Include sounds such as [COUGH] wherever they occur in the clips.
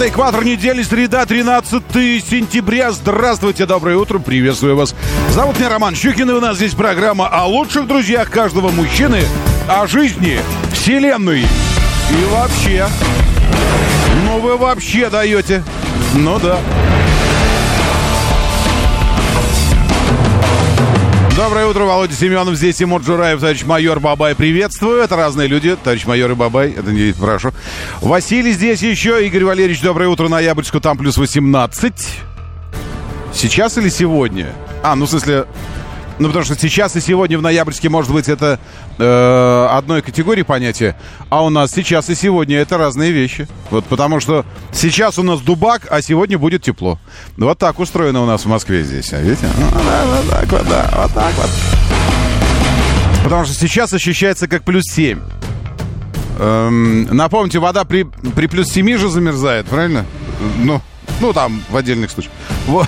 Это экватор недели, среда, 13 сентября. Здравствуйте, доброе утро, приветствую вас. Зовут меня Роман Щукин, и у нас здесь программа о лучших друзьях каждого мужчины, о жизни, вселенной и вообще. Ну вы вообще даете. Ну да. Доброе утро, Володя Семенов. Здесь Тимур Джураев, товарищ майор Бабай. Приветствую. Это разные люди. Товарищ майор и Бабай. Это не прошу. Василий здесь еще. Игорь Валерьевич, доброе утро. Ноябрьску. Там плюс 18. Сейчас или сегодня? А, ну в смысле... Ну, потому что сейчас и сегодня в ноябрьске, может быть, это э, одной категории понятия, а у нас сейчас и сегодня это разные вещи. Вот потому что сейчас у нас дубак, а сегодня будет тепло. Вот так устроено у нас в Москве здесь, а видите? Ну, вот так вот, да, вот так вот. Потому что сейчас ощущается как плюс 7. Эм, напомните, вода при, при плюс 7 же замерзает, правильно? Ну, ну, там, в отдельных случаях. Вот.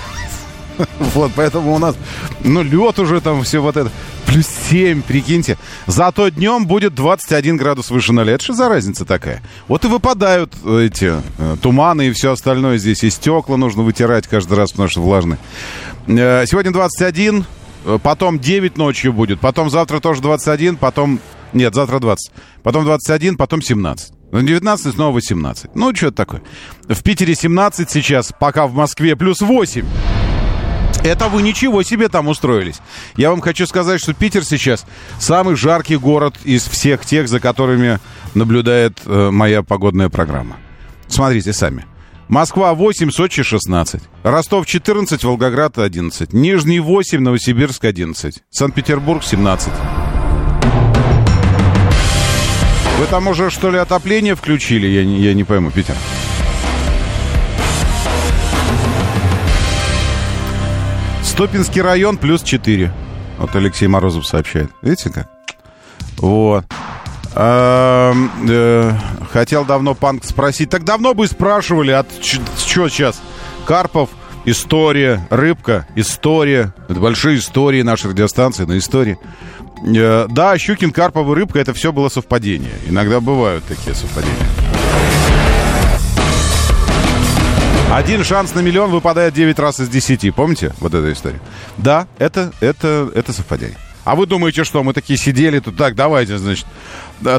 [LAUGHS] Вот, поэтому у нас, ну, лед уже там, все вот это. Плюс 7, прикиньте. Зато днем будет 21 градус выше 0. Это что за разница такая? Вот и выпадают эти э, туманы и все остальное здесь. И стекла нужно вытирать каждый раз, потому что влажные. Э, сегодня 21, э, потом 9 ночью будет, потом завтра тоже 21, потом... Нет, завтра 20. Потом 21, потом 17. 19 снова 18. Ну, что это такое? В Питере 17 сейчас, пока в Москве плюс 8. Это вы ничего себе там устроились. Я вам хочу сказать, что Питер сейчас самый жаркий город из всех тех, за которыми наблюдает э, моя погодная программа. Смотрите сами. Москва 8, Сочи 16. Ростов 14, Волгоград 11. Нижний 8, Новосибирск 11. Санкт-Петербург 17. Вы там уже, что ли, отопление включили? Я не, я не пойму, Питер. Ступинский район плюс 4. Вот Алексей Морозов сообщает. Видите как? Вот. А, э, хотел давно панк спросить. Так давно бы спрашивали, от что сейчас? Карпов, история, рыбка, история. Это большие истории нашей радиостанции на истории. Э, да, Щукин, Карпов и рыбка, это все было совпадение. Иногда бывают такие совпадения. Один шанс на миллион выпадает 9 раз из 10. Помните вот эту историю? Да, это, это, это совпадение. А вы думаете, что мы такие сидели тут? Так, давайте, значит,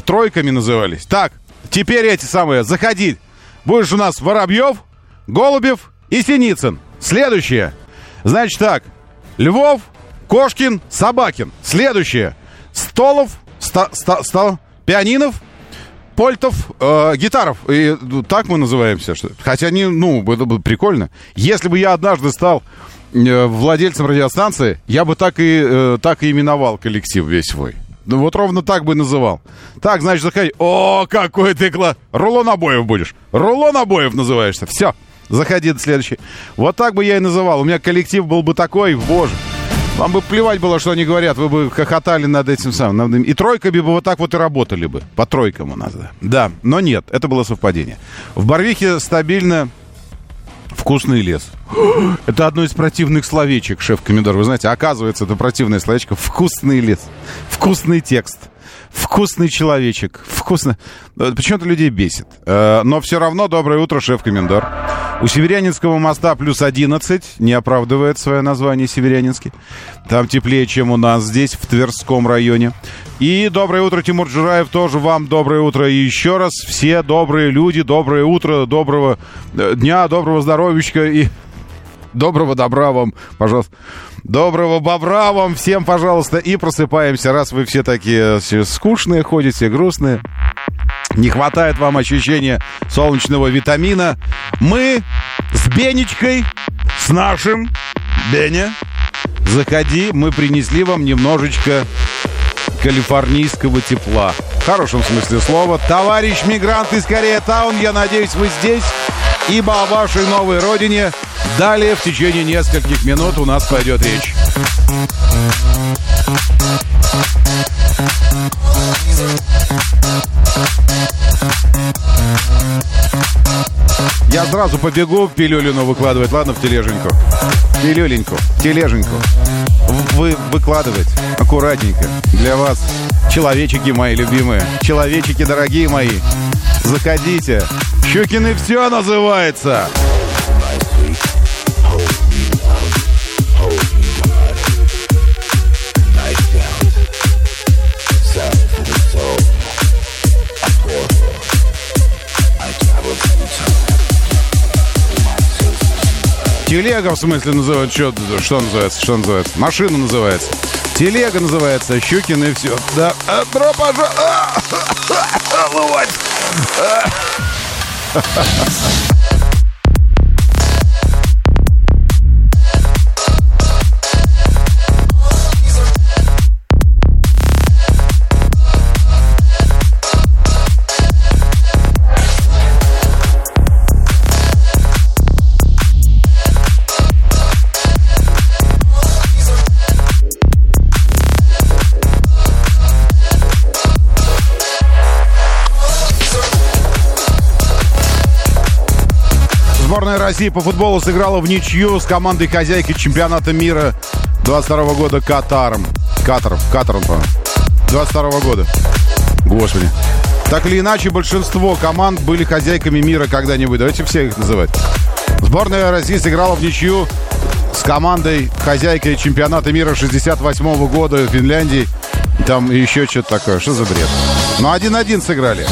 тройками назывались. Так, теперь эти самые, заходи. Будешь у нас Воробьев, Голубев и Синицын. Следующее. Значит так, Львов, Кошкин, Собакин. Следующее. Столов, ста, ста, ста, Пианинов, Польтов, э, Гитаров. И ну, так мы называемся. Что... Хотя не, ну, это было прикольно. Если бы я однажды стал э, владельцем радиостанции, я бы так и, э, так и именовал коллектив весь свой. Ну, вот ровно так бы называл. Так, значит, заходи. О, какой ты класс. Рулон обоев будешь. Рулон обоев называешься. Все. Заходи до следующей. Вот так бы я и называл. У меня коллектив был бы такой, боже. Вам бы плевать было, что они говорят, вы бы хохотали над этим самым. И тройками бы вот так вот и работали бы. По тройкам у нас, да. Да, но нет, это было совпадение. В Барвихе стабильно вкусный лес. [GASPS] Это одно из противных словечек, шеф-комендор. Вы знаете, оказывается, это противное словечко. Вкусный лес. Вкусный текст. Вкусный человечек. Вкусно. Почему-то людей бесит. Э, но все равно доброе утро, шеф-комендор. У Северянинского моста плюс 11. Не оправдывает свое название Северянинский. Там теплее, чем у нас здесь, в Тверском районе. И доброе утро, Тимур Джураев. Тоже вам доброе утро. И еще раз все добрые люди, доброе утро, доброго э, дня, доброго здоровья и доброго добра вам, пожалуйста. Доброго бобра вам всем, пожалуйста, и просыпаемся, раз вы все такие скучные ходите, грустные. Не хватает вам ощущения солнечного витамина. Мы с Бенечкой, с нашим Беня, заходи, мы принесли вам немножечко калифорнийского тепла. В хорошем смысле слова. Товарищ мигрант из Корея Таун, я надеюсь, вы здесь. Ибо о вашей новой родине далее в течение нескольких минут у нас пойдет речь. Я сразу побегу пилюлину выкладывать, ладно, в тележеньку. Пилюленьку, тележеньку. Вы выкладывать аккуратненько. Для вас, человечики мои любимые, человечики дорогие мои. Заходите. Щукины все называется. Телега, в смысле, называют, что, что называется, что называется? Машина называется. Телега называется, Щукин и все. Да, а, добро пожаловать. [LAUGHS] Сборная России по футболу сыграла в ничью с командой хозяйки чемпионата мира 22 года Катаром. Катар, Катар по-моему. 22 года. Господи. Так или иначе, большинство команд были хозяйками мира когда-нибудь. Давайте все их называть. Сборная России сыграла в ничью с командой хозяйкой чемпионата мира 68 года в Финляндии. Там еще что-то такое. Что за бред? Ну, один-один сыграли.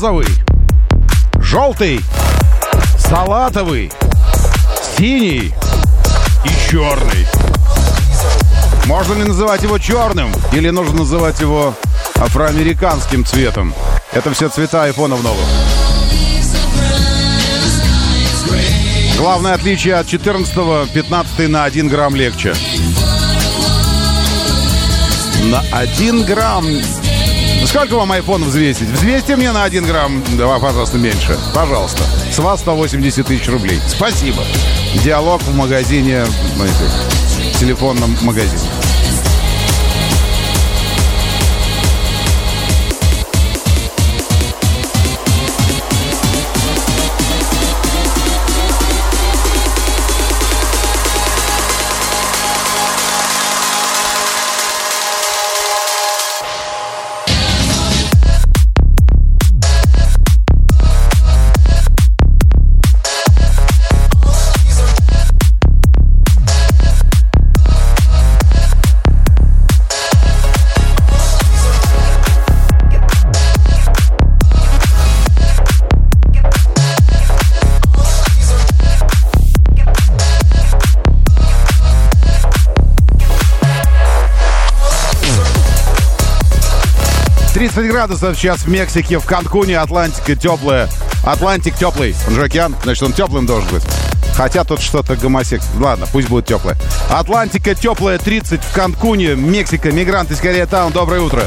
Розовый, желтый, салатовый, синий и черный. Можно ли называть его черным? Или нужно называть его афроамериканским цветом? Это все цвета айфонов новых. Главное отличие от 14 15 на 1 грамм легче. На 1 грамм Сколько вам iPhone взвесить? Взвесьте мне на 1 грамм, давай, пожалуйста, меньше. Пожалуйста. С вас 180 тысяч рублей. Спасибо. Диалог в магазине, в телефонном магазине. Градусов сейчас в Мексике, в Канкуне, Атлантика теплая. Атлантик теплый. Он же океан, значит, он теплым должен быть. Хотя тут что-то гомосекс. Ладно, пусть будет теплое. Атлантика теплая, 30 в Канкуне, Мексика, мигрант из Koreatown. Доброе утро.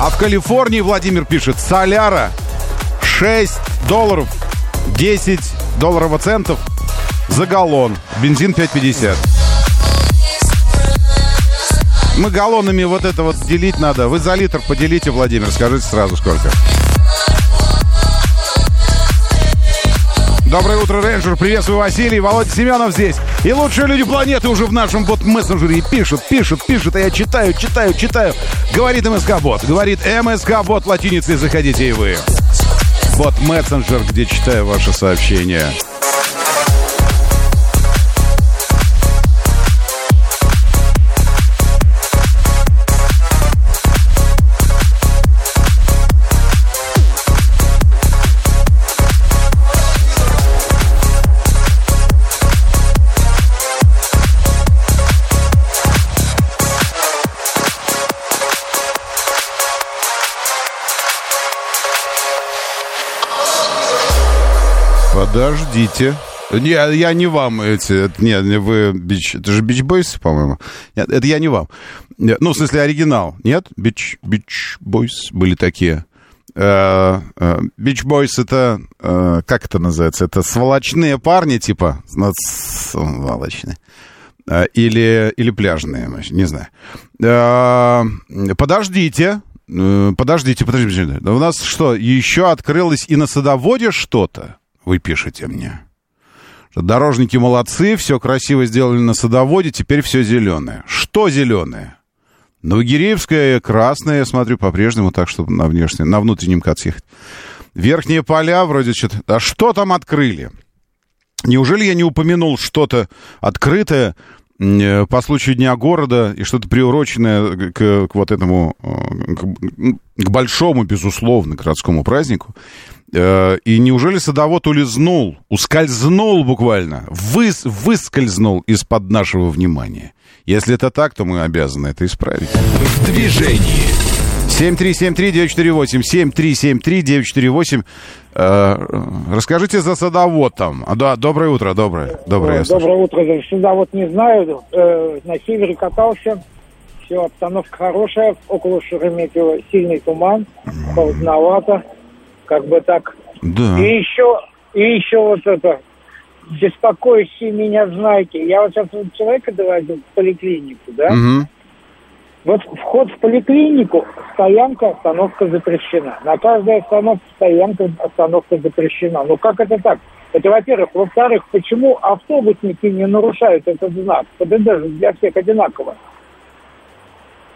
А в Калифорнии, Владимир пишет, соляра 6 долларов, 10 долларов центов за галлон. Бензин 5,50. Мы галлонами вот это вот делить надо. Вы за литр поделите, Владимир, скажите сразу сколько. Доброе утро, рейнджер. Приветствую, Василий. Володя Семенов здесь. И лучшие люди планеты уже в нашем бот-мессенджере пишут, пишут, пишут. А я читаю, читаю, читаю. Говорит МСК-бот. Говорит МСК-бот латиницей. Заходите и вы. Бот-мессенджер, где читаю ваши сообщения. Подождите. Не, я не вам эти... Нет, вы бич... Это же Beach Boys, по-моему. Нет, это я не вам. Ну, в смысле, оригинал. Нет? Beach, Beach Boys были такие. Э, э, Beach Boys это... Э, как это называется? Это сволочные парни, типа? Сволочные. Или, или пляжные, не знаю. Подождите. Подождите, подождите. У нас что, еще открылось и на садоводе что-то? Вы пишете мне. Дорожники молодцы, все красиво сделали на садоводе, теперь все зеленое. Что зеленое? Новогиреевская красная, я смотрю, по-прежнему, так, чтобы на, внешнем, на внутреннем КАЦ ехать. Верхние поля вроде что-то... А что там открыли? Неужели я не упомянул что-то открытое э, по случаю Дня города и что-то приуроченное к, к вот этому, э, к, к большому, безусловно, городскому празднику? Э, и неужели садовод улизнул, ускользнул буквально, выс, выскользнул из-под нашего внимания? Если это так, то мы обязаны это исправить. В движении. 7373948, 7373948. Э, расскажите за садовод там. А, да, доброе утро, доброе. Доброе, доброе утро. Садовод не знаю. Э, на севере катался. Все, обстановка хорошая. Около Шереметьево сильный туман. Холодновато как бы так. Да. И еще, и еще вот это, беспокоящие меня, знаете, я вот сейчас вот человека доводил в поликлинику, да? Угу. Вот вход в поликлинику, стоянка, остановка запрещена. На каждой остановке стоянка, остановка запрещена. Ну как это так? Это, во-первых. Во-вторых, почему автобусники не нарушают этот знак? ПДД для всех одинаково.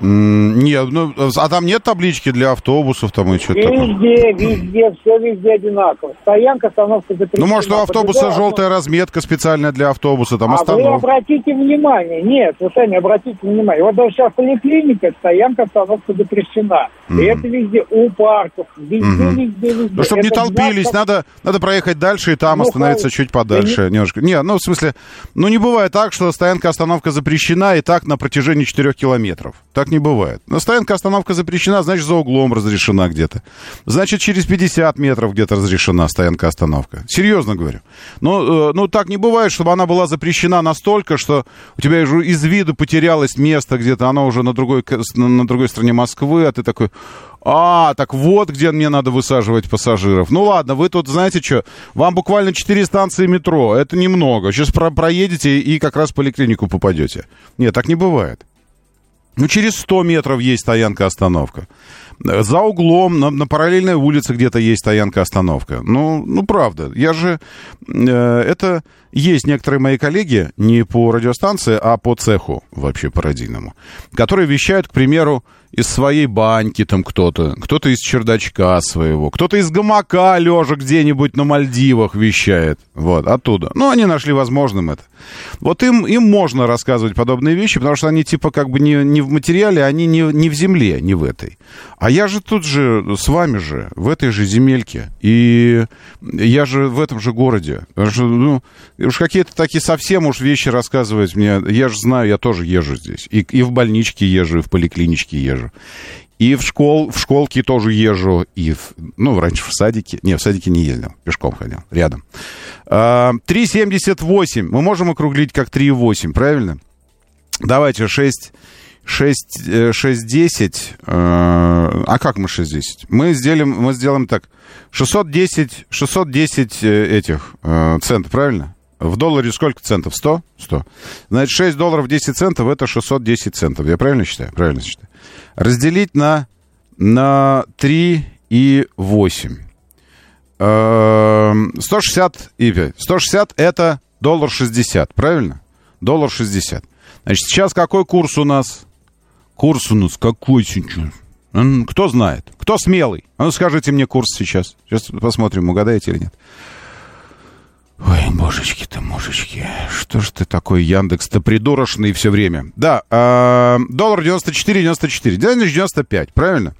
Нет, ну, а там нет таблички для автобусов там и что-то такое? Везде, везде, все везде одинаково. Стоянка, остановка запрещена. Ну, может, у автобуса ПДД, желтая а... разметка специальная для автобуса, там а остановка. вы обратите внимание, нет, вы сами обратите внимание. Вот даже сейчас поликлиника, стоянка, остановка запрещена. Mm-hmm. И это везде, у парков, везде, mm-hmm. везде, везде. Ну, чтобы это не толпились, знак, надо, надо проехать дальше и там ну, остановиться хай... чуть подальше. Не... Немножко. Не, ну, в смысле, ну, не бывает так, что стоянка, остановка запрещена и так на протяжении 4 километров. Так не бывает. Но стоянка, остановка запрещена, значит, за углом разрешена где-то. Значит, через 50 метров где-то разрешена стоянка, остановка. Серьезно говорю. Но, э, ну, так не бывает, чтобы она была запрещена настолько, что у тебя из виду потерялось место где-то, оно уже на другой, на другой стороне Москвы, а ты такой, а, так вот, где мне надо высаживать пассажиров. Ну ладно, вы тут, знаете что, вам буквально 4 станции метро, это немного. Сейчас про проедете и как раз в поликлинику попадете. Нет, так не бывает. Ну, через 100 метров есть стоянка-остановка. За углом, на, на параллельной улице где-то есть стоянка-остановка. Ну, ну, правда. Я же... Э, это есть некоторые мои коллеги, не по радиостанции, а по цеху вообще пародийному, которые вещают, к примеру, из своей баньки там кто-то, кто-то из чердачка своего, кто-то из гамака лежа где-нибудь на Мальдивах вещает. Вот, оттуда. Ну, они нашли возможным это. Вот им, им можно рассказывать подобные вещи, потому что они типа как бы не, не в материале, они не, не в земле, не в этой. А я же тут же, с вами же, в этой же земельке. И я же в этом же городе. Потому что, ну, уж какие-то такие совсем уж вещи рассказывать мне. Я же знаю, я тоже езжу здесь. И, и в больничке езжу, и в поликлиничке езжу. И в, школ, в школке тоже езжу, и в, ну, раньше в садике. Не, в садике не ездил, пешком ходил, рядом. 3,78. А, Мы можем округлить как 3,8, правильно? Давайте 6... 6, 6 10. А как мы 6 10? Мы сделаем, мы сделаем так. 610, 610 э, этих э, центов, правильно? В долларе сколько центов? 100? 100. Значит, 6 долларов 10 центов это 610 центов. Я правильно считаю? Правильно считаю. Разделить на, на 3 и 8. 160 и 5. 160 это доллар 60, правильно? Доллар 60. Значит, сейчас какой курс у нас? Курс у нас какой сейчас? Кто знает? Кто смелый? А ну, скажите мне курс сейчас. Сейчас посмотрим, угадаете или нет. Ой, божечки ты, мужички, что ж ты такой Яндекс-то придурочный все время. Да, э, доллар 94,94, 95, правильно?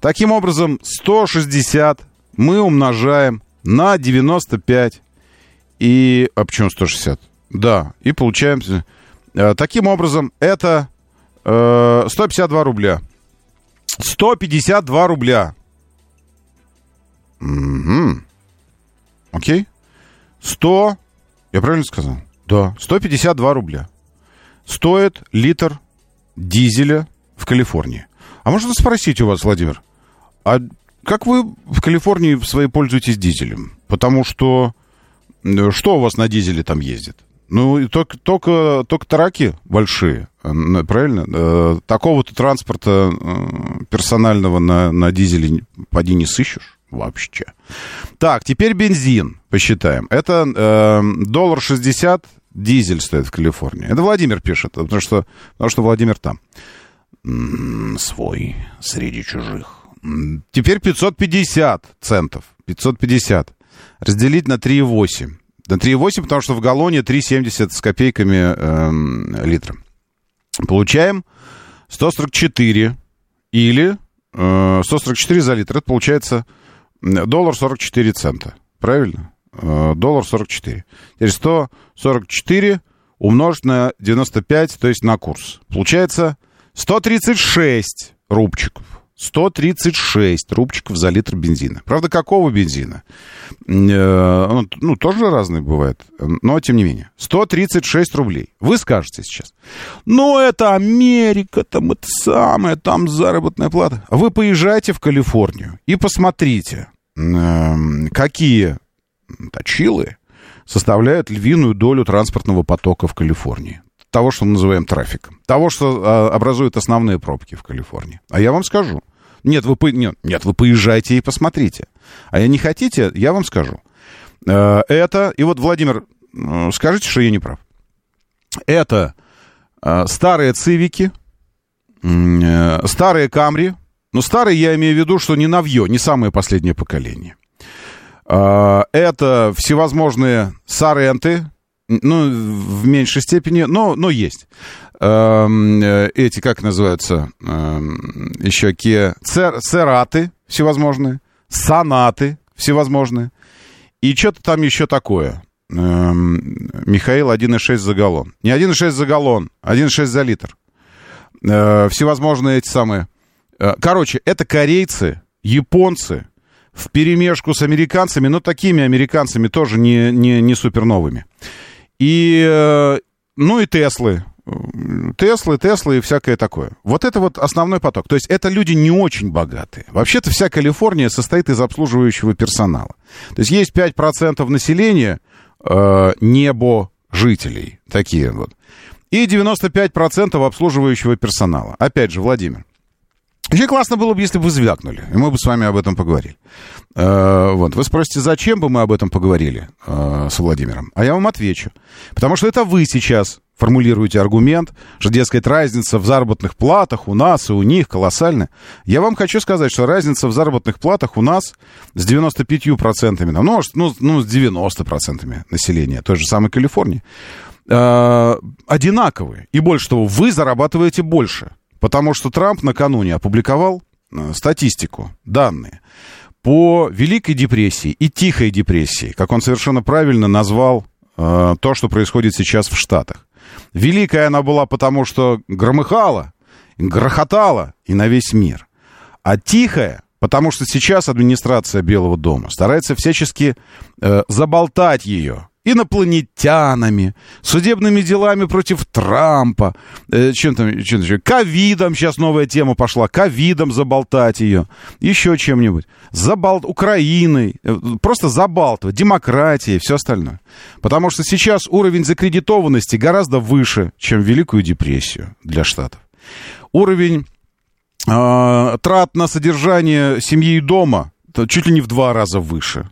Таким образом, 160 мы умножаем на 95 и... А почему 160? Да, и получаем... Э, таким образом, это э, 152 рубля. 152 рубля. Угу. Окей? 100, я правильно сказал? Да, 152 рубля. Стоит литр дизеля в Калифорнии. А можно спросить у вас, Владимир, а как вы в Калифорнии в своей пользуетесь дизелем? Потому что э, что у вас на дизеле там ездит? Ну, только, только, только тараки большие, э, правильно? Э, такого-то транспорта персонального на, на дизеле поди не сыщешь вообще. Так, теперь бензин посчитаем. Это э, доллар шестьдесят дизель стоит в Калифорнии. Это Владимир пишет, потому что, потому что Владимир там. М-м, свой среди чужих. Теперь 550 центов. 550. Разделить на 3,8. На 3,8, потому что в галлоне 3,70 с копейками э, литра. Получаем 144 или э, 144 за литр. Это получается доллар 44 цента. Правильно? Э, доллар 44. Теперь 144 умножить на 95, то есть на курс. Получается 136 рубчиков. 136 рубчиков за литр бензина. Правда, какого бензина? Э, ну, тоже разные бывают, но тем не менее. 136 рублей. Вы скажете сейчас, ну, это Америка, там это самое, там заработная плата. Вы поезжайте в Калифорнию и посмотрите, какие точилы составляют львиную долю транспортного потока в Калифорнии того, что мы называем трафиком, того, что а, образует основные пробки в Калифорнии. А я вам скажу. Нет, вы, по... нет, нет, вы поезжайте и посмотрите. А я не хотите, я вам скажу. Э, это, и вот, Владимир, э, скажите, что я не прав. Это э, старые цивики, старые камри. Ну, старые я имею в виду, что не новье, не самое последнее поколение. Это всевозможные саренты, ну, в меньшей степени, но, но есть. Эм, э, эти, как называются, эм, еще какие, цер, цераты всевозможные, сонаты всевозможные, и что-то там еще такое. Эм, Михаил 1,6 за галлон. Не 1,6 за галлон, 1,6 за литр. Э, всевозможные эти самые... Э, короче, это корейцы, японцы, в перемешку с американцами, но такими американцами тоже не, не, не супер новыми. И, э, ну и Теслы. Теслы, Теслы и всякое такое. Вот это вот основной поток. То есть это люди не очень богатые. Вообще-то вся Калифорния состоит из обслуживающего персонала. То есть есть 5% населения э, небо жителей, такие вот. И 95% обслуживающего персонала. Опять же, Владимир. Очень классно было бы, если бы вы звякнули, и мы бы с вами об этом поговорили. Э, вот. Вы спросите, зачем бы мы об этом поговорили э, с Владимиром? А я вам отвечу. Потому что это вы сейчас формулируете аргумент, что, дескать, разница в заработных платах у нас и у них колоссальная. Я вам хочу сказать, что разница в заработных платах у нас с 95%, ну, ну, ну с 90% населения той же самой Калифорнии, э, одинаковые. И больше того, вы зарабатываете больше. Потому что Трамп накануне опубликовал э, статистику, данные по Великой депрессии и Тихой депрессии, как он совершенно правильно назвал э, то, что происходит сейчас в Штатах. Великая она была потому, что громыхала, грохотала и на весь мир. А тихая, потому что сейчас администрация Белого дома старается всячески э, заболтать ее инопланетянами, судебными делами против Трампа, э, чем там, чем еще, ковидом, сейчас новая тема пошла, ковидом заболтать ее, еще чем-нибудь, забалт, Украиной, э, просто забалтывать, демократией, все остальное. Потому что сейчас уровень закредитованности гораздо выше, чем Великую депрессию для Штатов. Уровень э, трат на содержание семьи и дома чуть ли не в два раза выше.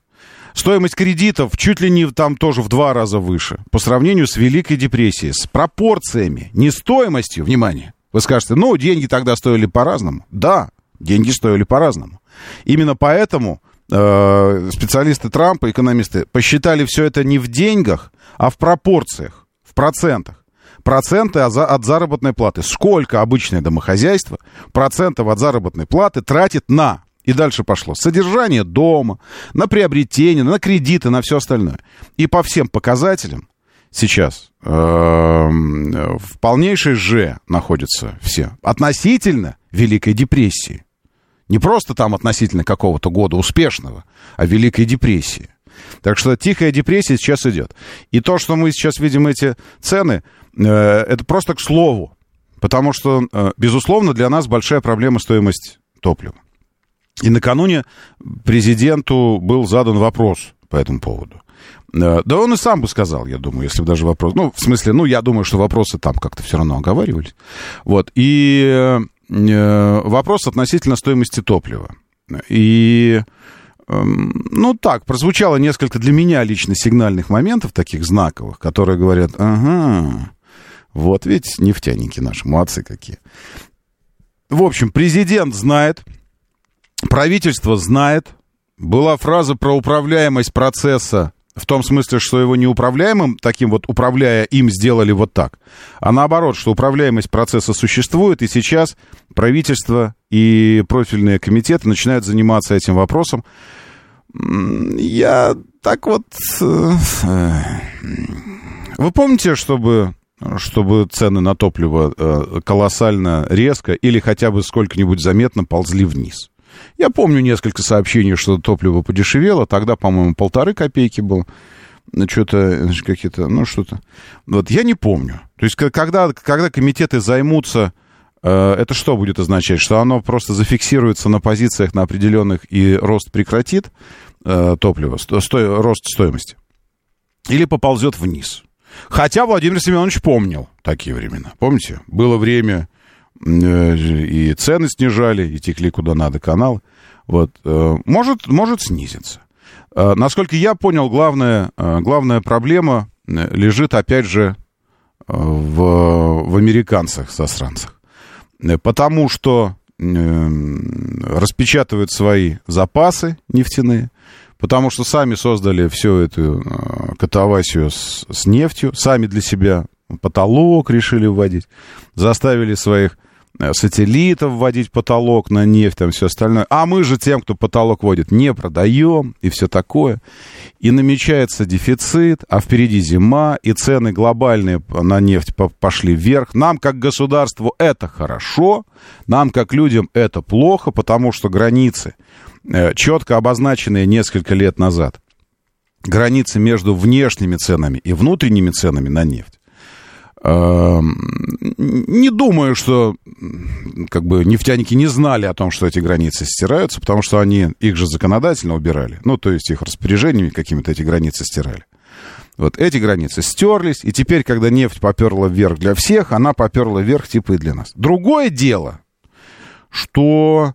Стоимость кредитов чуть ли не там тоже в два раза выше по сравнению с Великой депрессией, с пропорциями, не стоимостью, внимание. Вы скажете, ну, деньги тогда стоили по-разному. Да, деньги стоили по-разному. Именно поэтому э, специалисты Трампа, экономисты, посчитали все это не в деньгах, а в пропорциях, в процентах. Проценты от заработной платы. Сколько обычное домохозяйство процентов от заработной платы тратит на и дальше пошло. Содержание дома, на приобретение, на кредиты, на все остальное. И по всем показателям сейчас э, в полнейшей же находятся все. Относительно Великой депрессии. Не просто там относительно какого-то года успешного, а Великой депрессии. Так что тихая депрессия сейчас идет. И то, что мы сейчас видим эти цены, э, это просто к слову. Потому что, э, безусловно, для нас большая проблема стоимость топлива. И накануне президенту был задан вопрос по этому поводу. Э, да он и сам бы сказал, я думаю, если бы даже вопрос... Ну, в смысле, ну, я думаю, что вопросы там как-то все равно оговаривались. Вот. И э, вопрос относительно стоимости топлива. И, э, ну, так, прозвучало несколько для меня лично сигнальных моментов, таких знаковых, которые говорят, ага, вот ведь нефтяники наши, молодцы какие. В общем, президент знает, правительство знает, была фраза про управляемость процесса в том смысле, что его неуправляемым, таким вот управляя им, сделали вот так. А наоборот, что управляемость процесса существует, и сейчас правительство и профильные комитеты начинают заниматься этим вопросом. Я так вот... Э, вы помните, чтобы, чтобы цены на топливо э, колоссально резко или хотя бы сколько-нибудь заметно ползли вниз? Я помню несколько сообщений, что топливо подешевело. Тогда, по-моему, полторы копейки было. Что-то, какие-то, ну, что-то. Вот я не помню. То есть, когда, когда комитеты займутся э, это что будет означать? Что оно просто зафиксируется на позициях на определенных и рост прекратит э, топливо, сто, сто, рост стоимости? Или поползет вниз? Хотя Владимир Семенович помнил такие времена. Помните? Было время, и цены снижали, и текли куда надо каналы. Вот. Э, может, может снизиться. Э, насколько я понял, главная, главная проблема лежит, опять же, в, в американцах, засранцах. Потому что распечатывают свои запасы нефтяные, потому что сами создали всю эту катавасию с, с нефтью, сами для себя потолок решили вводить, заставили своих Э, сателлитов вводить потолок на нефть, там все остальное. А мы же тем, кто потолок вводит, не продаем и все такое. И намечается дефицит, а впереди зима, и цены глобальные на нефть пошли вверх. Нам, как государству, это хорошо, нам, как людям, это плохо, потому что границы, э, четко обозначенные несколько лет назад, границы между внешними ценами и внутренними ценами на нефть, не думаю, что как бы нефтяники не знали о том, что эти границы стираются, потому что они их же законодательно убирали. Ну, то есть их распоряжениями какими-то эти границы стирали. Вот эти границы стерлись, и теперь, когда нефть поперла вверх для всех, она поперла вверх типа и для нас. Другое дело, что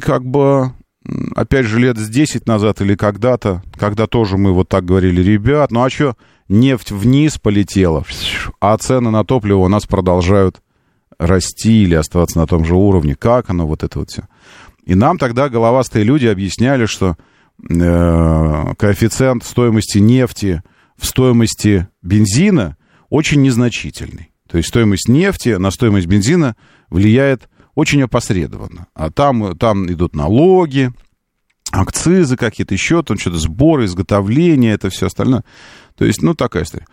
как бы опять же лет с 10 назад или когда-то, когда тоже мы вот так говорили, ребят, ну а что, нефть вниз полетела, а цены на топливо у нас продолжают расти или оставаться на том же уровне. Как оно вот это вот все? И нам тогда головастые люди объясняли, что э, коэффициент стоимости нефти в стоимости бензина очень незначительный. То есть стоимость нефти на стоимость бензина влияет очень опосредованно. А там, там идут налоги, акцизы какие-то еще, там что-то сборы, изготовление, это все остальное. То есть, ну, такая история.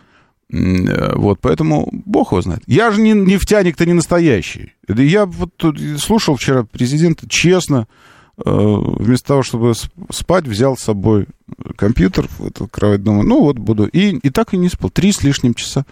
Э, вот, поэтому бог его знает. Я же не нефтяник-то не настоящий. Я вот слушал вчера президента, честно, э, вместо того, чтобы спать, взял с собой компьютер в эту кровать, думаю, ну вот буду. И, и так и не спал. Три с лишним часа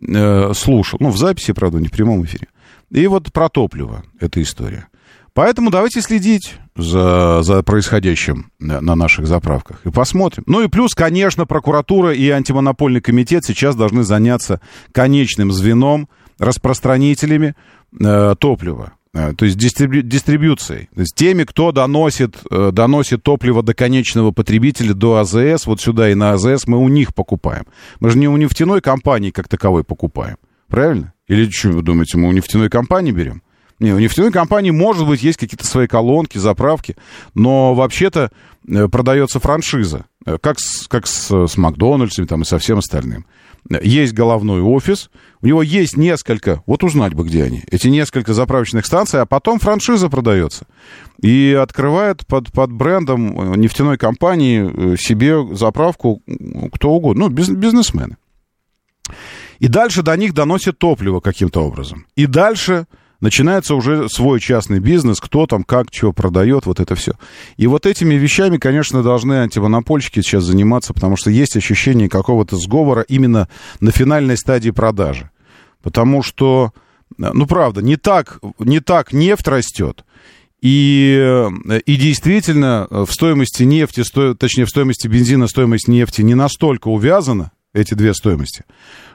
э, слушал. Ну, в записи, правда, не в прямом эфире. И вот про топливо эта история. Поэтому давайте следить за, за происходящим на наших заправках и посмотрим. Ну и плюс, конечно, прокуратура и антимонопольный комитет сейчас должны заняться конечным звеном, распространителями э, топлива. Э, то есть дистрибью, дистрибьюцией. То есть теми, кто доносит, э, доносит топливо до конечного потребителя, до АЗС, вот сюда и на АЗС, мы у них покупаем. Мы же не у нефтяной компании как таковой покупаем. Правильно? Или что вы думаете, мы у нефтяной компании берем? Не, у нефтяной компании, может быть, есть какие-то свои колонки, заправки, но вообще-то э, продается франшиза, э, как с, как с, с Макдональдсом там, и со всем остальным. Есть головной офис, у него есть несколько, вот узнать бы, где они, эти несколько заправочных станций, а потом франшиза продается. И открывает под, под брендом э, нефтяной компании себе заправку кто угодно, ну, бизнесмены. И дальше до них доносят топливо каким-то образом. И дальше начинается уже свой частный бизнес, кто там, как, чего продает, вот это все. И вот этими вещами, конечно, должны антимонопольщики сейчас заниматься, потому что есть ощущение какого-то сговора именно на финальной стадии продажи. Потому что, ну, правда, не так, не так нефть растет, и, и действительно в стоимости нефти, сто, точнее в стоимости бензина стоимость нефти не настолько увязана, эти две стоимости,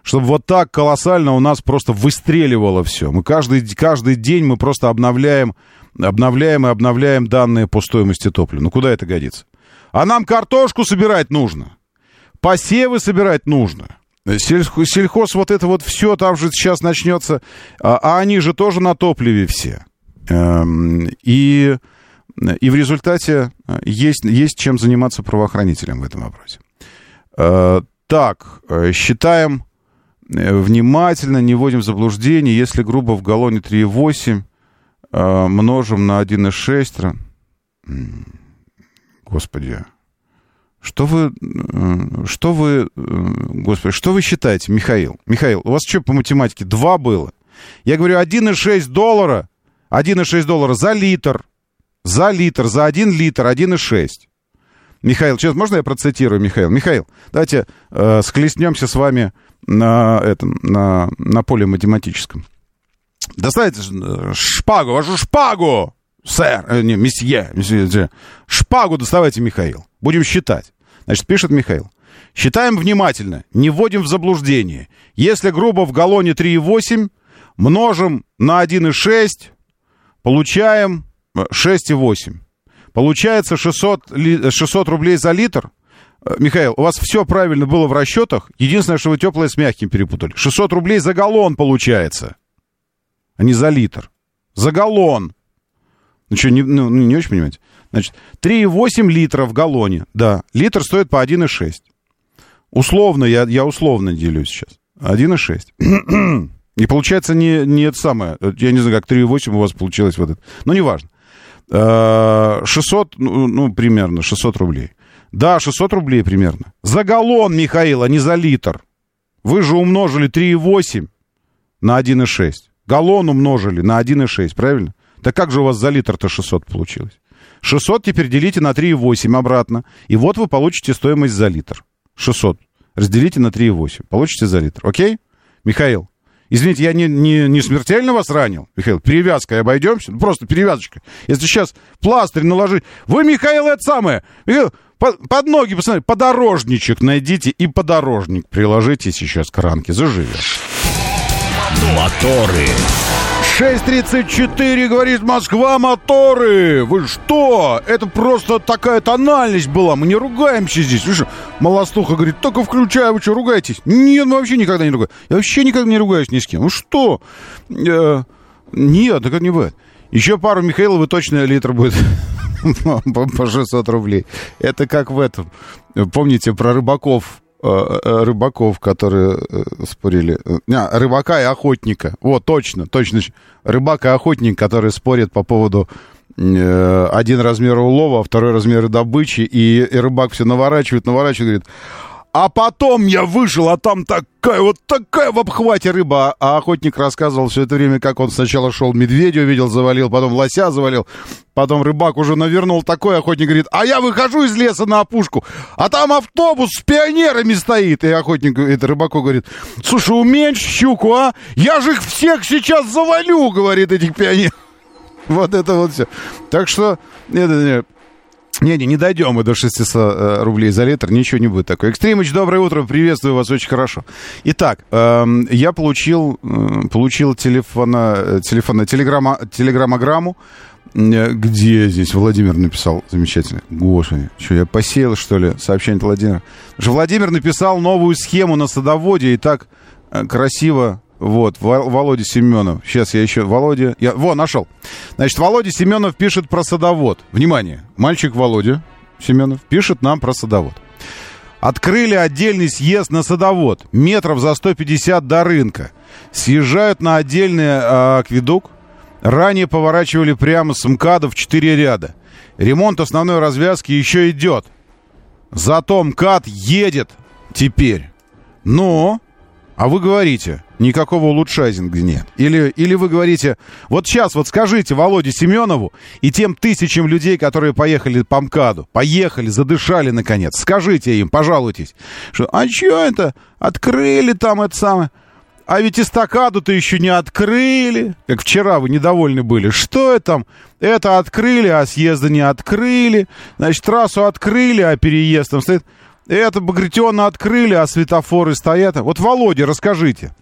чтобы вот так колоссально у нас просто выстреливало все. Мы каждый, каждый день мы просто обновляем, обновляем и обновляем данные по стоимости топлива. Ну куда это годится? А нам картошку собирать нужно, посевы собирать нужно. Сельхоз, сельхоз вот это вот все там же сейчас начнется, а, а они же тоже на топливе все. Эм, и, и в результате э, есть, есть чем заниматься правоохранителям в этом вопросе. Э, так, э, считаем внимательно, не вводим в заблуждение, если грубо в галлоне 3,8 множим на 1,6. Господи, что вы, что вы, господи, что вы считаете, Михаил? Михаил, у вас что по математике? Два было. Я говорю, 1,6 доллара 1,6 доллара за литр. За литр, за 1 литр 1,6. Михаил, сейчас можно я процитирую, Михаил? Михаил, давайте э, схлестнемся с вами на, этом, на, на поле математическом. Доставайте э, шпагу, вашу шпагу, сэр, э, не, месье, месье, шпагу доставайте, Михаил. Будем считать. Значит, пишет Михаил. Считаем внимательно, не вводим в заблуждение. Если грубо в галлоне 3,8, множим на 1,6, получаем 6,8. Э, Получается 600, 600 рублей за литр. Э, Михаил, у вас все правильно было в расчетах. Единственное, что вы теплое с мягким перепутали. 600 рублей за галлон получается, а не за литр. За галлон. Ну что, не, ну, не очень понимаете? Значит, 3,8 литра в галлоне. Да, литр стоит по 1,6. Условно, я, я условно делюсь сейчас. 1,6. [CLEARS THROAT] И получается не, не это самое, я не знаю, как 3,8 у вас получилось вот это. Но неважно. 600, ну, ну, примерно 600 рублей. Да, 600 рублей примерно. За галлон, Михаил, а не за литр. Вы же умножили 3,8 на 1,6. Галлон умножили на 1,6, правильно? Так как же у вас за литр-то 600 получилось? 600 теперь делите на 3,8 обратно. И вот вы получите стоимость за литр. 600 разделите на 3,8. Получите за литр. Окей? Михаил, Извините, я не, не, не смертельно вас ранил, Михаил? Перевязкой обойдемся? Ну, просто перевязочка. Если сейчас пластырь наложить... Вы, Михаил, это самое... Михаил, под, под ноги, посмотрите, подорожничек найдите и подорожник приложите сейчас к ранке. Заживет. Моторы. 6.34, говорит Москва, моторы. Вы что? Это просто такая тональность была. Мы не ругаемся здесь. Вы что? Молостуха говорит, только включаю, вы что, ругаетесь? Нет, мы вообще никогда не ругаем. Я вообще никогда не ругаюсь ни с кем. Ну что? Э, нет, так не бывает. Еще пару Михаилов и точно литр будет [LAUGHS] по 600 рублей. Это как в этом. Помните про рыбаков рыбаков, которые э, спорили. А, рыбака и охотника. Вот, точно, точно. Рыбак и охотник, которые спорят по поводу один размер улова, второй размер добычи, и, и рыбак все наворачивает, наворачивает, говорит, а потом я вышел, а там такая вот такая в обхвате рыба. А охотник рассказывал все это время, как он сначала шел медведя увидел, завалил, потом лося завалил, потом рыбак уже навернул такой, охотник говорит, а я выхожу из леса на опушку, а там автобус с пионерами стоит. И охотник, это рыбаку говорит, слушай, уменьшь щуку, а? Я же их всех сейчас завалю, говорит этих пионеров. [LAUGHS] Вот это вот все. Так что, это, не-не, не дойдем мы до 600 э, рублей за литр, ничего не будет такое. Экстримыч, доброе утро, приветствую вас очень хорошо. Итак, э, я получил, э, получил телефона, э, телефона, телеграмма, телеграммограмму, э, где здесь Владимир написал, замечательно, господи, что я посеял, что ли, сообщение Владимира. Что Владимир написал новую схему на садоводе и так красиво вот, Володя Семенов. Сейчас я еще... Володя... Я... Во, нашел. Значит, Володя Семенов пишет про садовод. Внимание, мальчик Володя Семенов пишет нам про садовод. Открыли отдельный съезд на садовод. Метров за 150 до рынка. Съезжают на отдельный э, акведук. Ранее поворачивали прямо с МКАДа в 4 ряда. Ремонт основной развязки еще идет. Зато МКАД едет теперь. Но, а вы говорите, Никакого улучшайзинга нет. Или, или вы говорите, вот сейчас вот скажите Володе Семенову и тем тысячам людей, которые поехали по МКАДу, поехали, задышали наконец, скажите им, пожалуйтесь, что а что это, открыли там это самое, а ведь эстакаду-то еще не открыли, как вчера вы недовольны были. Что это там? Это открыли, а съезда не открыли. Значит, трассу открыли, а переезд там стоит. Это Багратиона открыли, а светофоры стоят. Вот, Володя, расскажите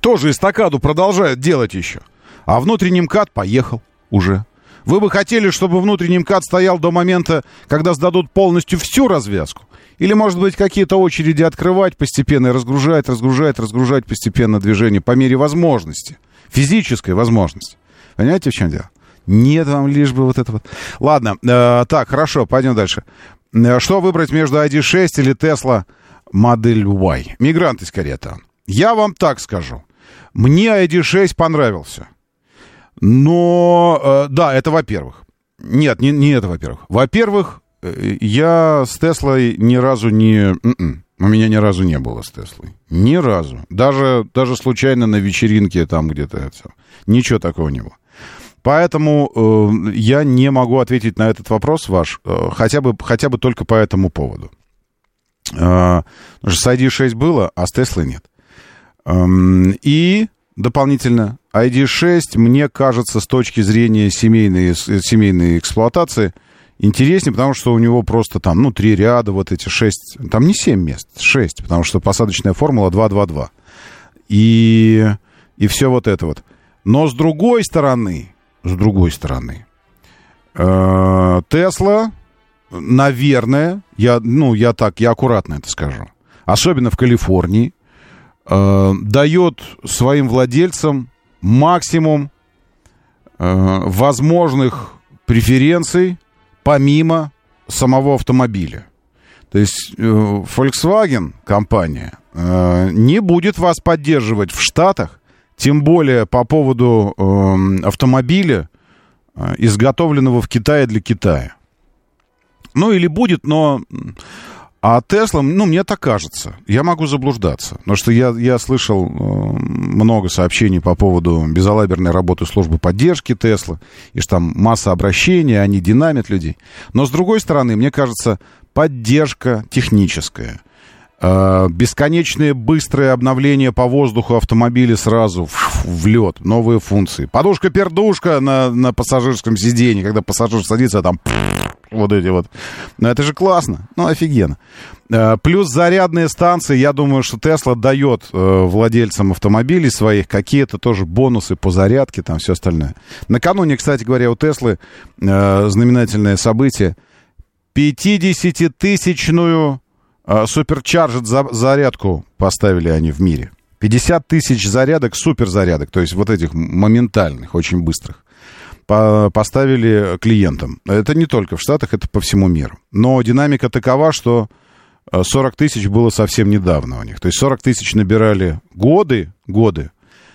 тоже эстакаду продолжают делать еще. А внутренний МКАД поехал уже. Вы бы хотели, чтобы внутренний МКАД стоял до момента, когда сдадут полностью всю развязку? Или, может быть, какие-то очереди открывать постепенно и разгружать, разгружать, разгружать постепенно движение по мере возможности, физической возможности. Понимаете, в чем дело? Нет вам лишь бы вот это вот. Ладно, э, так, хорошо, пойдем дальше. Э, что выбрать между ID6 или Tesla Model Y? Мигрант из карета. Я вам так скажу. Мне ID6 понравился. Но, э, да, это во-первых. Нет, не, не это во-первых. Во-первых, э, я с Теслой ни разу не... М-м, у меня ни разу не было с Теслой. Ни разу. Даже, даже случайно на вечеринке там где-то. Ничего такого не было. Поэтому э, я не могу ответить на этот вопрос ваш, э, хотя, бы, хотя бы только по этому поводу. Э, с ID6 было, а с Теслой нет. Эм, и дополнительно ID6, мне кажется, с точки зрения семейной, семейной эксплуатации, интереснее, потому что у него просто там, ну, три ряда, вот эти шесть, там не семь мест, шесть, потому что посадочная формула 2-2-2. И, и все вот это вот. Но с другой стороны, с другой стороны, э, Тесла, наверное, я, ну, я так, я аккуратно это скажу, особенно в Калифорнии, э, дает своим владельцам максимум э, возможных преференций помимо самого автомобиля. То есть э, Volkswagen компания э, не будет вас поддерживать в Штатах, тем более по поводу э, автомобиля, э, изготовленного в Китае для Китая. Ну или будет, но а Тесла, ну, мне так кажется. Я могу заблуждаться. Потому что я, я слышал э, много сообщений по поводу безалаберной работы службы поддержки Тесла. И что там масса обращений, они динамят людей. Но, с другой стороны, мне кажется, поддержка техническая. Э, бесконечные быстрые обновления по воздуху автомобиля сразу в, в лед. Новые функции. Подушка-пердушка на, на пассажирском сиденье. Когда пассажир садится, там вот эти вот. Ну, это же классно. Ну, офигенно. Э, плюс зарядные станции. Я думаю, что Тесла дает э, владельцам автомобилей своих какие-то тоже бонусы по зарядке, там все остальное. Накануне, кстати говоря, у Теслы э, знаменательное событие. 50-тысячную суперчарджет зарядку поставили они в мире. 50 тысяч зарядок, суперзарядок, то есть вот этих моментальных, очень быстрых поставили клиентам. Это не только в Штатах, это по всему миру. Но динамика такова, что 40 э, тысяч было совсем недавно у них. То есть 40 тысяч набирали годы, годы,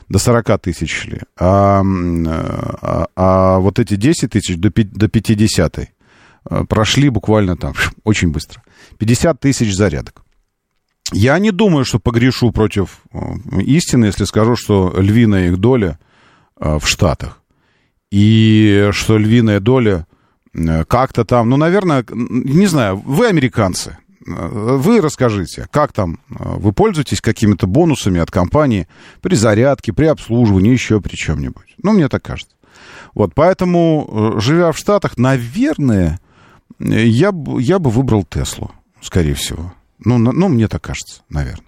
до 40 тысяч шли. А, а, а вот эти 10 тысяч до, до 50 э, прошли буквально там [LAUGHS] очень быстро. 50 тысяч зарядок. Я не думаю, что погрешу против э, истины, если скажу, что львиная их доля в Штатах и что львиная доля э, как-то там, ну, наверное, не знаю, вы американцы, э, вы расскажите, как там э, вы пользуетесь какими-то бонусами от компании при зарядке, при обслуживании, еще при чем-нибудь. Ну, мне так кажется. Вот, поэтому, живя в Штатах, наверное, я, я бы выбрал Теслу, скорее всего. Ну, ну, мне так кажется, наверное.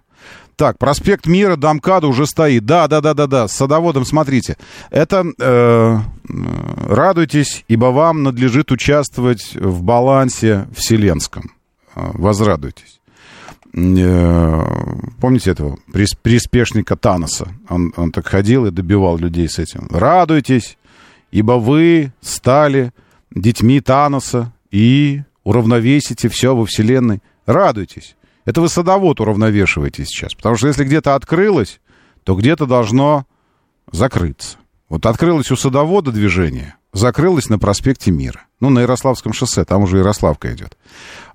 Так, проспект Мира, Домкада уже стоит. Да, да, да, да, да. С садоводом, смотрите. Это э, радуйтесь, ибо вам надлежит участвовать в балансе вселенском. Э, возрадуйтесь. Э, помните этого приспешника Таноса? Он, он так ходил и добивал людей с этим. Радуйтесь, ибо вы стали детьми Таноса и уравновесите все во Вселенной. Радуйтесь. Это вы садовод уравновешиваете сейчас. Потому что если где-то открылось, то где-то должно закрыться. Вот открылось у садовода движение, закрылась на проспекте Мира. Ну, на Ярославском шоссе, там уже Ярославка идет.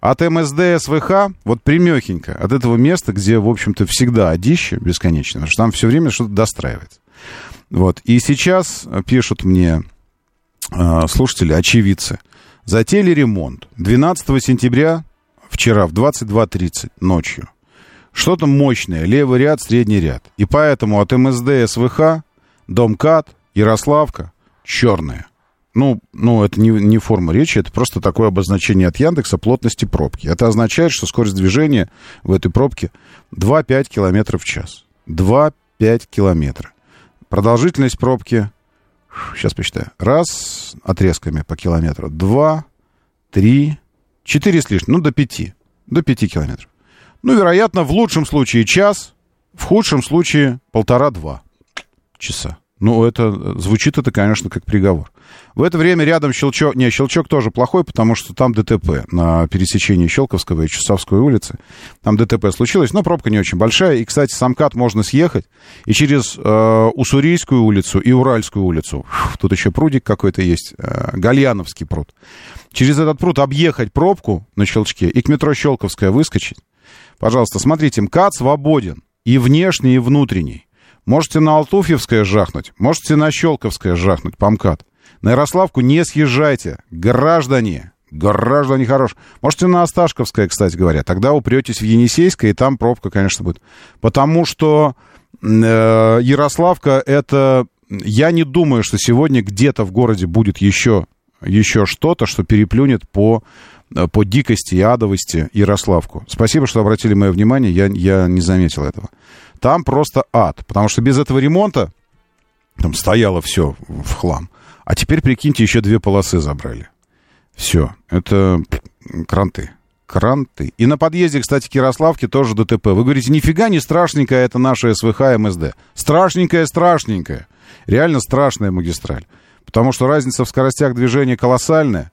От МСД СВХ, вот примехенько, от этого места, где, в общем-то, всегда одище бесконечно, потому что там все время что-то достраивается. Вот. И сейчас пишут мне э, слушатели, очевидцы, затеяли ремонт. 12 сентября, вчера, в 22.30 ночью, что-то мощное, левый ряд, средний ряд. И поэтому от МСД СВХ, Домкат, Ярославка, черная. Ну, ну, это не, не форма речи, это просто такое обозначение от Яндекса плотности пробки. Это означает, что скорость движения в этой пробке 2-5 км в час. 2-5 километра. Продолжительность пробки, сейчас посчитаю, раз отрезками по километру, два, три, четыре с лишним, ну, до пяти, до пяти километров. Ну, вероятно, в лучшем случае час, в худшем случае полтора-два часа. Ну, это звучит это, конечно, как приговор. В это время рядом щелчок... Не, щелчок тоже плохой, потому что там ДТП на пересечении Щелковского и Часовской улицы. Там ДТП случилось, но пробка не очень большая. И, кстати, самкат можно съехать и через э, Уссурийскую улицу и Уральскую улицу. Фу, тут еще прудик какой-то есть, э, Гальяновский пруд. Через этот пруд объехать пробку на щелчке и к метро Щелковская выскочить. Пожалуйста, смотрите, МКАД свободен и внешний, и внутренний. Можете на Алтуфьевское жахнуть, можете на Щелковское жахнуть по МКАД. На Ярославку не съезжайте, граждане, граждане хорош. Можете на Осташковское, кстати говоря. Тогда упретесь в Енисейское, и там пробка, конечно, будет. Потому что э, Ярославка это... Я не думаю, что сегодня где-то в городе будет еще, еще что-то, что переплюнет по, по дикости и адовости Ярославку. Спасибо, что обратили мое внимание, я, я не заметил этого там просто ад. Потому что без этого ремонта там стояло все в хлам. А теперь, прикиньте, еще две полосы забрали. Все, это кранты. Кранты. И на подъезде, кстати, к Ярославке тоже ДТП. Вы говорите, нифига не страшненькая это наша СВХ МСД. Страшненькая, страшненькая. Реально страшная магистраль. Потому что разница в скоростях движения колоссальная.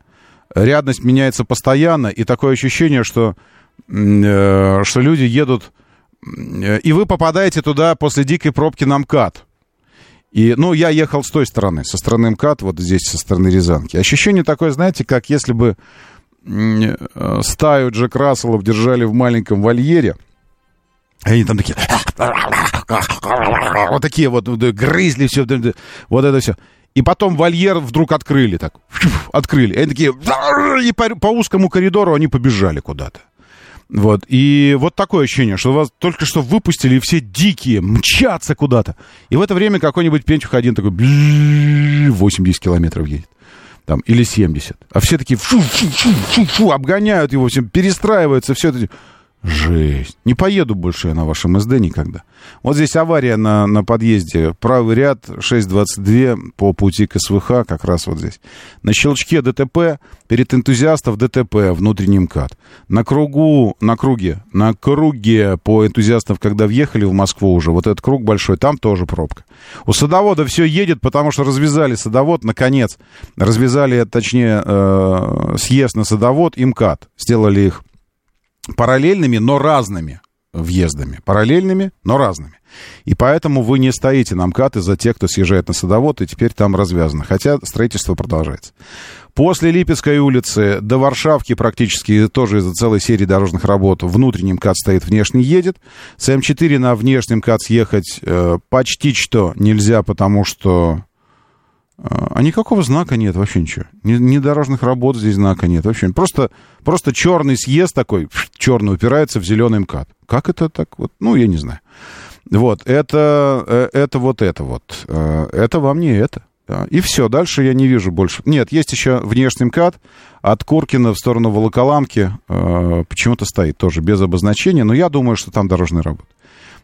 Рядность меняется постоянно. И такое ощущение, что, э, что люди едут и вы попадаете туда после дикой пробки на МКАД. И, ну, я ехал с той стороны, со стороны МКАД, вот здесь, со стороны Рязанки. Ощущение такое, знаете, как если бы э, стаю Джек Расселов держали в маленьком вольере, и они там такие... Вот такие вот грызли все, вот это все. И потом вольер вдруг открыли так. Открыли. И они такие... И по, по узкому коридору они побежали куда-то. Вот. И вот такое ощущение, что вас только что выпустили, и все дикие, мчатся куда-то. И в это время какой-нибудь Пентюх один такой 80 километров едет. Там, или 70. А все такие фу, фу, фу, фу, фу, обгоняют его, все перестраиваются, все это. Жесть. Не поеду больше я на вашем СД никогда. Вот здесь авария на, на подъезде. Правый ряд 622 по пути к СВХ, как раз вот здесь. На щелчке ДТП, перед энтузиастов ДТП, внутренний МКАД. На кругу, на круге, на круге по энтузиастам, когда въехали в Москву уже, вот этот круг большой, там тоже пробка. У садовода все едет, потому что развязали садовод, наконец. Развязали, точнее, э, съезд на садовод и МКАД. Сделали их параллельными, но разными въездами. Параллельными, но разными. И поэтому вы не стоите на МКАД из-за тех, кто съезжает на Садовод, и теперь там развязано. Хотя строительство продолжается. После Липецкой улицы до Варшавки практически тоже из-за целой серии дорожных работ внутренний МКАД стоит, внешний едет. С М4 на внешний МКАД съехать э, почти что нельзя, потому что а никакого знака нет, вообще ничего. Ни, ни дорожных работ здесь знака нет, вообще. Просто, просто черный съезд такой, черный упирается в зеленый МКАД. Как это так вот? Ну, я не знаю. Вот, это, э, это вот это вот. Э, это вам не это. И все, дальше я не вижу больше. Нет, есть еще внешний МКАД от Куркина в сторону Волоколамки. Э, почему-то стоит тоже без обозначения, но я думаю, что там дорожные работы.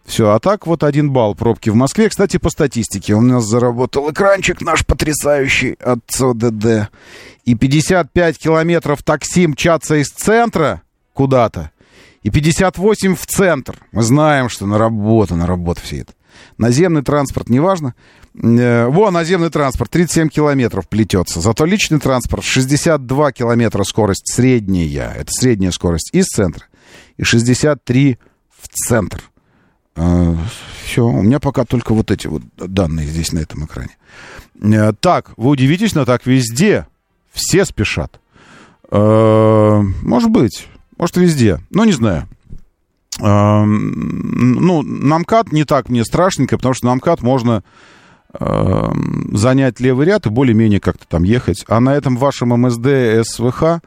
Все, а так вот один балл пробки в Москве. Кстати, по статистике у нас заработал экранчик наш потрясающий от СОДД. И 55 километров такси мчатся из центра куда-то. И 58 в центр. Мы знаем, что на работу, на работу все это. Наземный транспорт, неважно. Э, во, наземный транспорт, 37 километров плетется. Зато личный транспорт, 62 километра скорость средняя. Это средняя скорость из центра. И 63 в центр. Все, у меня пока только вот эти вот данные здесь на этом экране. Э, так, вы удивитесь, но так везде. Все спешат. Э, может быть, может везде, но не знаю. Э, ну, намкат не так мне страшненько, потому что намкат можно занять левый ряд и более-менее как-то там ехать. А на этом вашем МСД СВХ,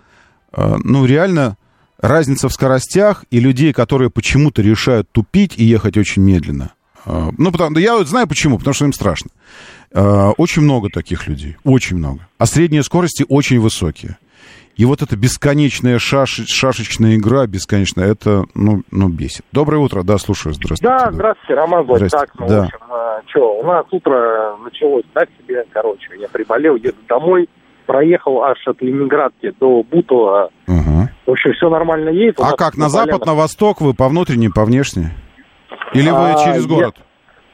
ну, реально разница в скоростях и людей, которые почему-то решают тупить и ехать очень медленно. А, ну, потому, я знаю почему, потому что им страшно. А, очень много таких людей, очень много. А средние скорости очень высокие. И вот эта бесконечная шаш... шашечная игра, бесконечная, это, ну, ну, бесит. Доброе утро, да, слушаю, здравствуйте. Да, здравствуйте, Роман Владимирович. Так, ну, да. в общем, а, что, у нас утро началось так себе, короче, я приболел, еду домой, проехал аж от Ленинградки до Бутова. Угу. В общем, все нормально едет. А как, на на запад, на восток вы, по внутренней, по внешней? Или вы А, через я- город?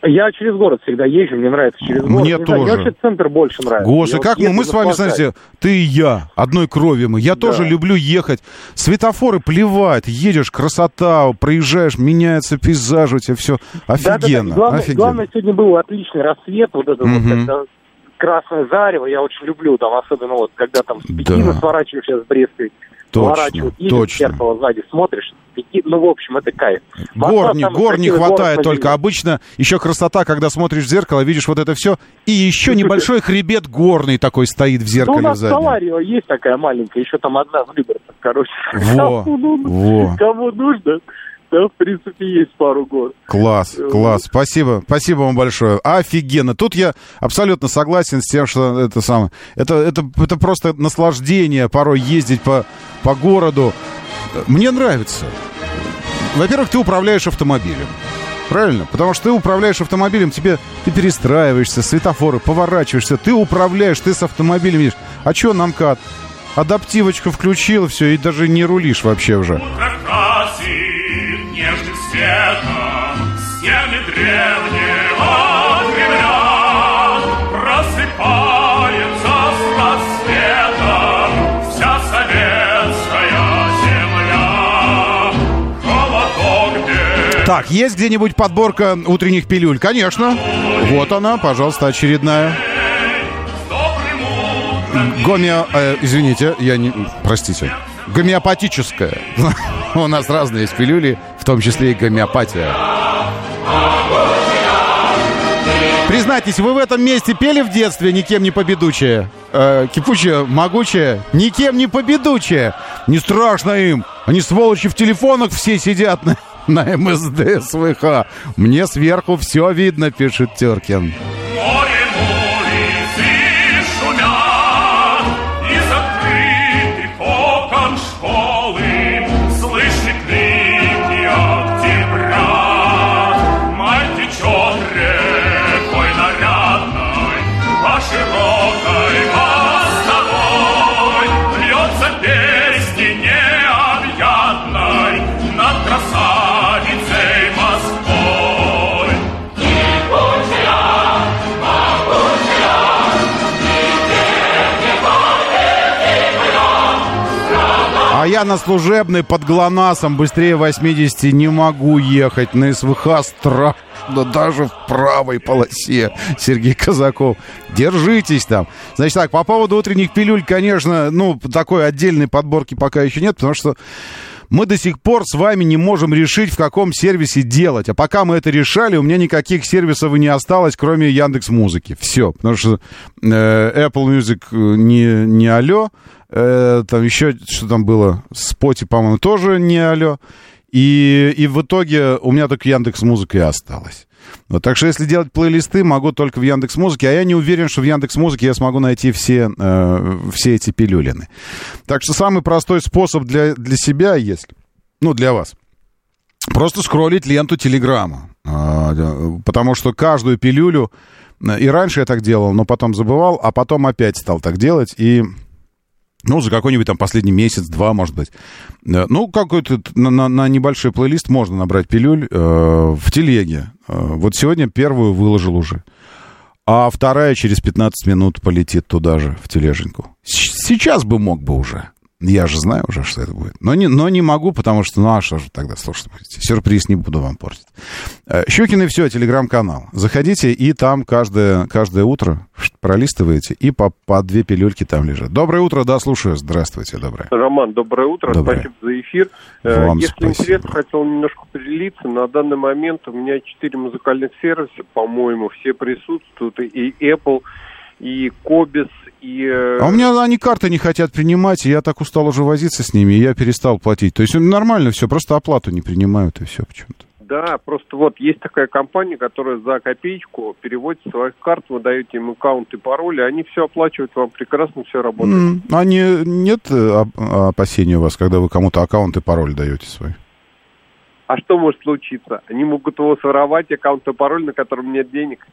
Я через город всегда езжу, мне нравится через город. Мне Не знаю, тоже. Мне вообще центр больше нравится. Гоша, Я вот как мы, мы с вами, знаете, ты и я, одной крови мы. Я тоже люблю ехать. Светофоры плевать, едешь, красота, проезжаешь, меняется пейзаж, у тебя все офигенно, и Главное, офигенно. главное, сегодня был отличный рассвет, вот это Мгм. вот, когда красное зарево, я очень люблю, там, особенно вот, когда там с Пекина Да. сворачиваешь с едешь, в точно. зеркало сзади смотришь, Пекин, ну, в общем, это кайф. Гор, Москва не, самый гор не хватает на только. Обычно еще красота, когда смотришь в зеркало, видишь вот это все. И еще небольшой хребет горный такой стоит в Ну, у зеркале нас заднем. Саларио есть такая маленькая, еще там одна в Люберцах, короче. Во, Кому во. кому нужно, там, в принципе, есть пару гор. Класс, Э, класс. Спасибо, спасибо вам большое. Офигенно. Тут я абсолютно согласен с тем, что это самое. Это, это, это просто наслаждение порой ездить по, по городу. Мне нравится. Во-первых, ты управляешь автомобилем. Правильно? Потому что ты управляешь автомобилем, тебе ты перестраиваешься, светофоры, поворачиваешься, ты управляешь, ты с автомобилем едешь. А что нам кат? Адаптивочку включил, все, и даже не рулишь вообще уже. Нежным светом стены древнего Кремля. Просыпается с рассветом вся советская земля. Колоток где Так, есть где-нибудь подборка утренних пилюль? Конечно. Вот она, пожалуйста, очередная. Гомео... э, извините, я не... Простите. Гомеопатическая. [LAUGHS] У нас разные есть пилюли, том числе и гомеопатия. Признайтесь, вы в этом месте пели в детстве «Никем не победучая»? Э, кипучая, могучая, никем не победучая. Не страшно им. Они, сволочи, в телефонах все сидят на, на МСД СВХ. Мне сверху все видно, пишет Теркин. Я на служебной под ГЛОНАССом быстрее 80 не могу ехать. На СВХ страшно, даже в правой полосе. Сергей Казаков. Держитесь там. Значит так, по поводу утренних пилюль, конечно, ну, такой отдельной подборки пока еще нет, потому что мы до сих пор с вами не можем решить, в каком сервисе делать. А пока мы это решали, у меня никаких сервисов и не осталось, кроме Яндекс Музыки. Все. Потому что э, Apple Music э, не, не алло. Э, там еще что там было? Spotify, по-моему, тоже не алло. И, и в итоге у меня только Яндекс Музыка и осталась. Вот, так что если делать плейлисты, могу только в Яндекс Музыке, а я не уверен, что в Яндекс Музыке я смогу найти все, э, все эти пилюлины. Так что самый простой способ для, для себя, если, ну, для вас, просто скроллить ленту Телеграма. А, потому что каждую пилюлю, э, и раньше я так делал, но потом забывал, а потом опять стал так делать, и ну, за какой-нибудь там последний месяц-два, может быть. Э, Ну, какой-то на, на- на небольшой плейлист можно набрать пилюль э, в телеге. Э, вот сегодня первую выложил уже. А вторая через 15 минут полетит туда же, в тележеньку. Сейчас бы мог бы уже. Я же знаю уже, что это будет. Но не, но не могу, потому что, ну а что же тогда, слушайте, сюрприз не буду вам портить. Э, Щукин и все, телеграм-канал. Заходите, и там каждое, каждое утро пролистываете, и по, по две пилюльки там лежат. Доброе утро, да, слушаю. Здравствуйте, доброе. Роман, доброе утро. Доброе. Спасибо за эфир. Э, Вам Если спасибо. интересно, хотел немножко поделиться. На данный момент у меня четыре музыкальных сервиса, по-моему, все присутствуют. И Apple, и Кобис, и... э, А у меня они карты не хотят принимать, и я так устал уже возиться с ними, и я перестал платить. То есть ну, нормально все, просто оплату не принимают, и все почему-то. Да, просто вот есть такая компания, которая за копеечку переводит своих карт, вы даете им аккаунт и пароли, они все оплачивают вам прекрасно, все работает. М, А не, нет э, оп- опасений у вас, когда вы кому-то аккаунт и пароль даете свой? А что может случиться? Они могут его своровать, аккаунт и пароль, на котором нет денег.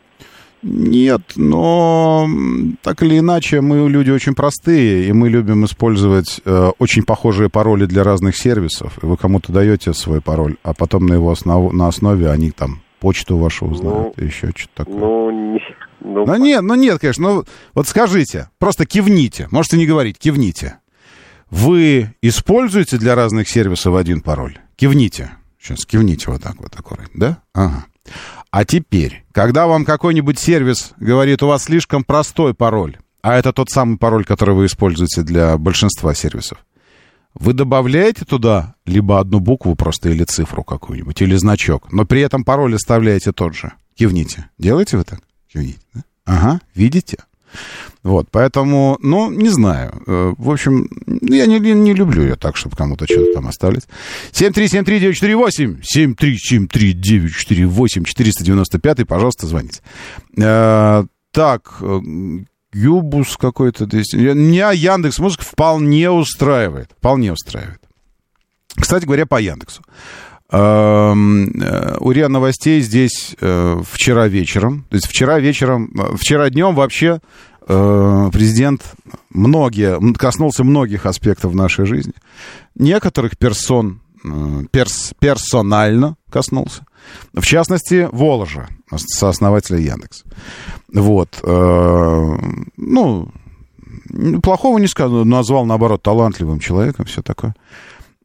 Нет, но так или иначе мы люди очень простые, и мы любим использовать э, очень похожие пароли для разных сервисов. И вы кому-то даете свой пароль, а потом на его основ- на основе они там почту вашу узнают, и еще что-то такое. Ну, не, ну, Ну нет, ну нет, конечно. Ну, вот скажите, просто кивните. Можете не говорить, кивните. Вы используете для разных сервисов один пароль? Кивните. Сейчас кивните вот так вот аккуратно, да? Ага. А теперь, когда вам какой-нибудь сервис говорит, у вас слишком простой пароль, а это тот самый пароль, который вы используете для большинства сервисов, вы добавляете туда либо одну букву просто или цифру какую-нибудь, или значок, но при этом пароль оставляете тот же. Кивните. Делаете вы так? Кивните, да? Ага, видите? Вот, поэтому, ну, не знаю. Э, В общем, ну, я не, не, люблю ее так, чтобы кому-то что-то там оставлять. 7373948, 7373948, 495, пожалуйста, звоните. Э, так, э, Юбус какой-то Меня Яндекс Музыка вполне устраивает. Вполне устраивает. Кстати говоря, по Яндексу. Эм, э, У Новостей здесь э, вчера вечером, то есть вчера вечером, э, вчера днем вообще президент многие, коснулся многих аспектов нашей жизни. Некоторых персон, перс, персонально коснулся. В частности, Воложа, сооснователя Яндекс. Вот. Ну, плохого не сказал, назвал, наоборот, талантливым человеком, все такое.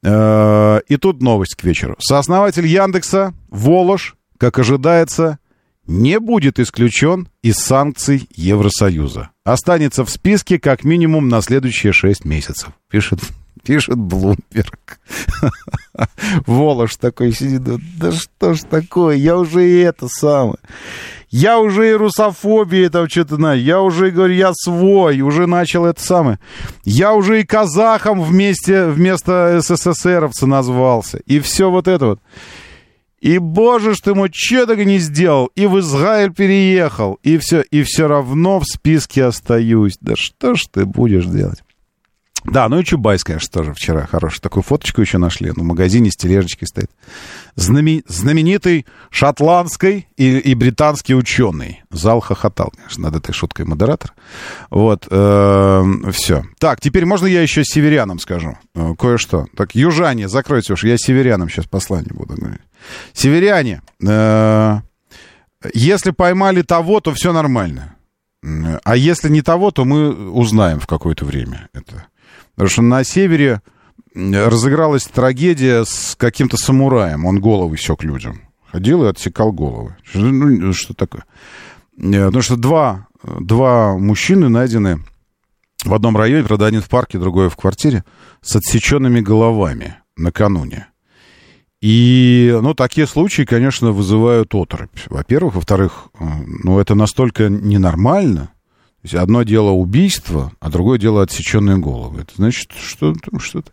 Э, И тут новость к вечеру. Сооснователь Яндекса, Волош, как ожидается, не будет исключен из санкций Евросоюза. Останется в списке как минимум на следующие шесть месяцев, пишет, [LAUGHS] пишет Блумберг. [LAUGHS] Волош такой сидит, да что ж такое, я уже и это самое. Я уже и русофобии там что-то знаю. Я уже говорю, я свой, уже начал это самое. Я уже и казахом вместе, вместо СССРовца назвался. И все вот это вот. И, боже ж ты мой, что только не сделал. И в Израиль переехал. И все, и все равно в списке остаюсь. Да что ж ты будешь делать? Да, ну и Чубайс, конечно, тоже вчера хороший. Такую фоточку еще нашли. Ну, в магазине с тележечкой стоит. Знаме- знаменитый шотландский и, и британский ученый. Зал хохотал, конечно, над этой шуткой модератор. Вот, все. Так, теперь можно я еще северянам скажу э, кое-что? Так, южане, закройте уж, я северянам сейчас послание буду говорить. Северяне, э, если поймали того, то все нормально. А если не того, то мы узнаем в какое-то время это. Потому что на севере разыгралась трагедия с каким-то самураем. Он головы сек людям. Ходил и отсекал головы. Что, ну, что такое? Э, Потому что два, два мужчины найдены в одном районе, правда, один в парке, другой в квартире, с отсеченными головами накануне. И, ну, такие случаи, конечно, вызывают оторопь. Во-первых. Во-вторых, э, ну, это настолько ненормально. Одно дело убийство, а другое дело отсеченные головы. Это значит, что там что-то...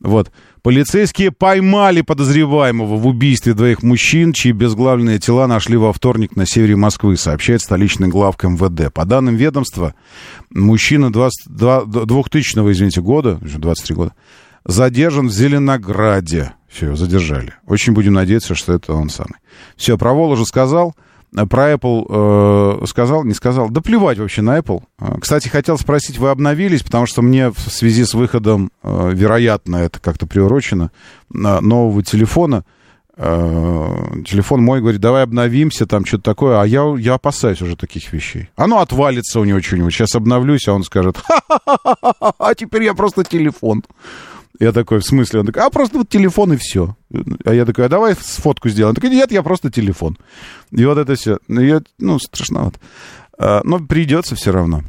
Вот. Полицейские поймали подозреваемого в убийстве двоих мужчин, чьи безглавленные тела нашли во вторник на севере Москвы, сообщает столичный главк МВД. По данным ведомства, мужчина 20, 2000 извините, года, уже 23 года, задержан в Зеленограде. Все, его задержали. Очень будем надеяться, что это он самый. Все, про Воложу сказал. Про Apple э, сказал, не сказал. Да плевать вообще на Apple. Э, Кстати, хотел спросить, вы обновились, потому что мне в связи с выходом, э, вероятно, это как-то приурочено, э, нового телефона, э, телефон мой говорит, давай обновимся, там что-то такое, а я, я опасаюсь уже таких вещей. Оно отвалится у него что-нибудь, сейчас обновлюсь, а он скажет, ха-ха-ха, а теперь я просто телефон. Я такой, в смысле? Он такой, а просто вот телефон и все. А я такой, а давай фотку сделаем. Он такой, нет, я просто телефон. И вот это все. Ну, я, ну страшновато. А, но придется все равно.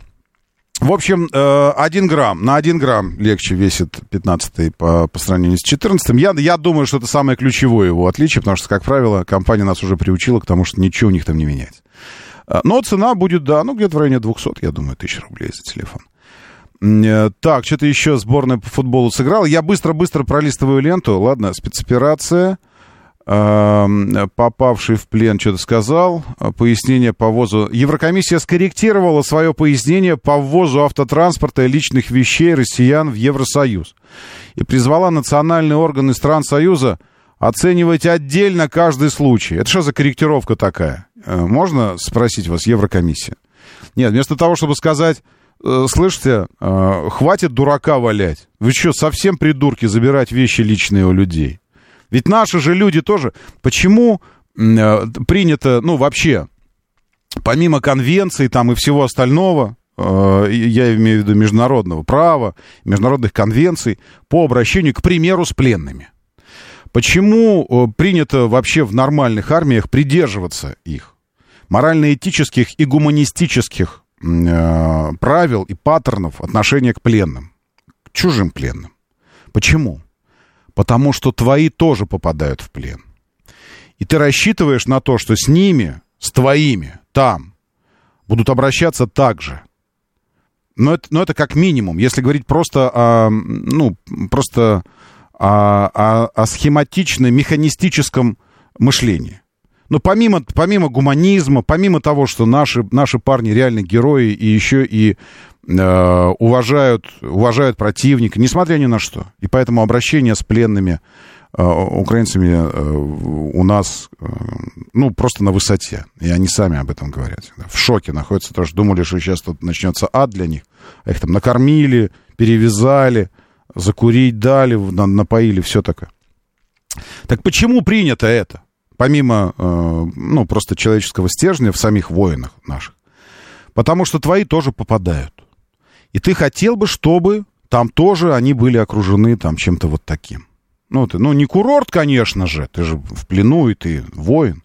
В общем, 1 грамм, на 1 грамм легче весит 15 по, по сравнению с 14 я, я думаю, что это самое ключевое его отличие, потому что, как правило, компания нас уже приучила к тому, что ничего у них там не меняется. А, но цена будет, да, ну, где-то в районе 200, я думаю, тысяч рублей за телефон. Э, так, что-то еще сборная по футболу сыграла. Я быстро-быстро пролистываю ленту. Ладно, спецоперация. Попавший в плен что-то сказал. Пояснение по ввозу. Еврокомиссия скорректировала свое пояснение по ввозу автотранспорта и личных вещей россиян в Евросоюз. И призвала национальные органы стран Союза оценивать отдельно каждый случай. Это что за корректировка такая? Э, можно спросить вас, Еврокомиссия? Нет, вместо того, чтобы сказать Э, слышите, э, хватит дурака валять. Вы что, совсем придурки забирать вещи личные у людей? Ведь наши же люди тоже... Почему э, принято, ну, вообще, помимо конвенций там и всего остального, я имею в виду международного права, международных конвенций по обращению, к примеру, с пленными. Почему принято вообще в нормальных армиях придерживаться их? Морально-этических и гуманистических Э, правил и паттернов отношения к пленным, к чужим пленным. Почему? Потому что твои тоже попадают в плен. И ты рассчитываешь на то, что с ними, с твоими, там, будут обращаться так же. Но это, но это как минимум. Если говорить просто о, ну, просто о, о, о схематично-механистическом мышлении. Но помимо, помимо гуманизма, помимо того, что наши, наши парни реально герои и еще и э, уважают, уважают противника, несмотря ни на что. И поэтому обращение с пленными э, украинцами э, у нас, э, ну, просто на высоте. И они сами об этом говорят. В шоке находятся, потому что думали, что сейчас тут начнется ад для них. А их там накормили, перевязали, закурить дали, напоили, все такое. Так почему принято это? Помимо, э, ну, просто человеческого стержня в самих воинах наших. Потому что твои тоже попадают. И ты хотел бы, чтобы там тоже они были окружены там чем-то вот таким. Ну, ты, ну, не курорт, конечно же, ты же в плену, и ты воин.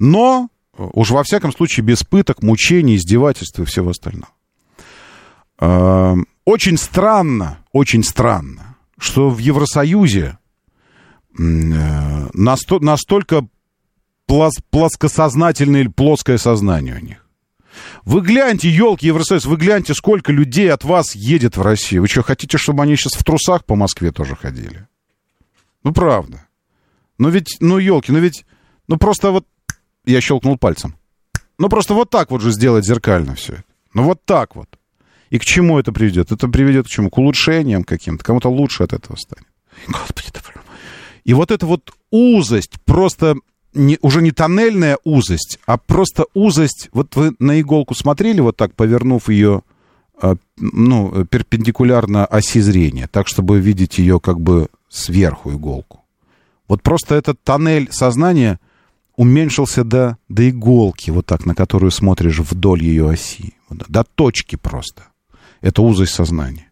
Но э, уж во всяком случае без пыток, мучений, издевательств и всего остального. Э, очень странно, очень странно, что в Евросоюзе настолько плос плоскосознательное или плоское сознание у них. Вы гляньте, елки Евросоюз, вы гляньте, сколько людей от вас едет в Россию. Вы что, хотите, чтобы они сейчас в трусах по Москве тоже ходили? Ну, правда. Ну ведь, ну, елки, ну ведь, ну просто вот, я щелкнул пальцем. Ну просто вот так вот же сделать зеркально все это. Ну вот так вот. И к чему это приведет? Это приведет к чему? К улучшениям каким-то. Кому-то лучше от этого станет. Господи. И вот эта вот узость, просто не, уже не тоннельная узость, а просто узость. Вот вы на иголку смотрели, вот так повернув ее а, ну, перпендикулярно оси зрения, так, чтобы видеть ее как бы сверху иголку. Вот просто этот тоннель сознания уменьшился до, до иголки, вот так, на которую смотришь вдоль ее оси. До точки просто. Это узость сознания.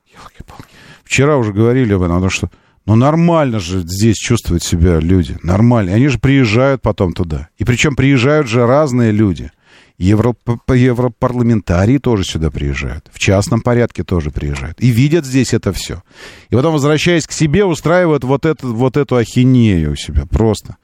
Вчера уже говорили об этом, потому что ну, нормально же здесь чувствуют себя люди. Нормально. Они же приезжают потом туда. И причем приезжают же разные люди. Евро, европарламентарии тоже сюда приезжают. В частном порядке тоже приезжают. И видят здесь это все. И потом, возвращаясь к себе, устраивают вот, это, вот эту ахинею у себя. Просто.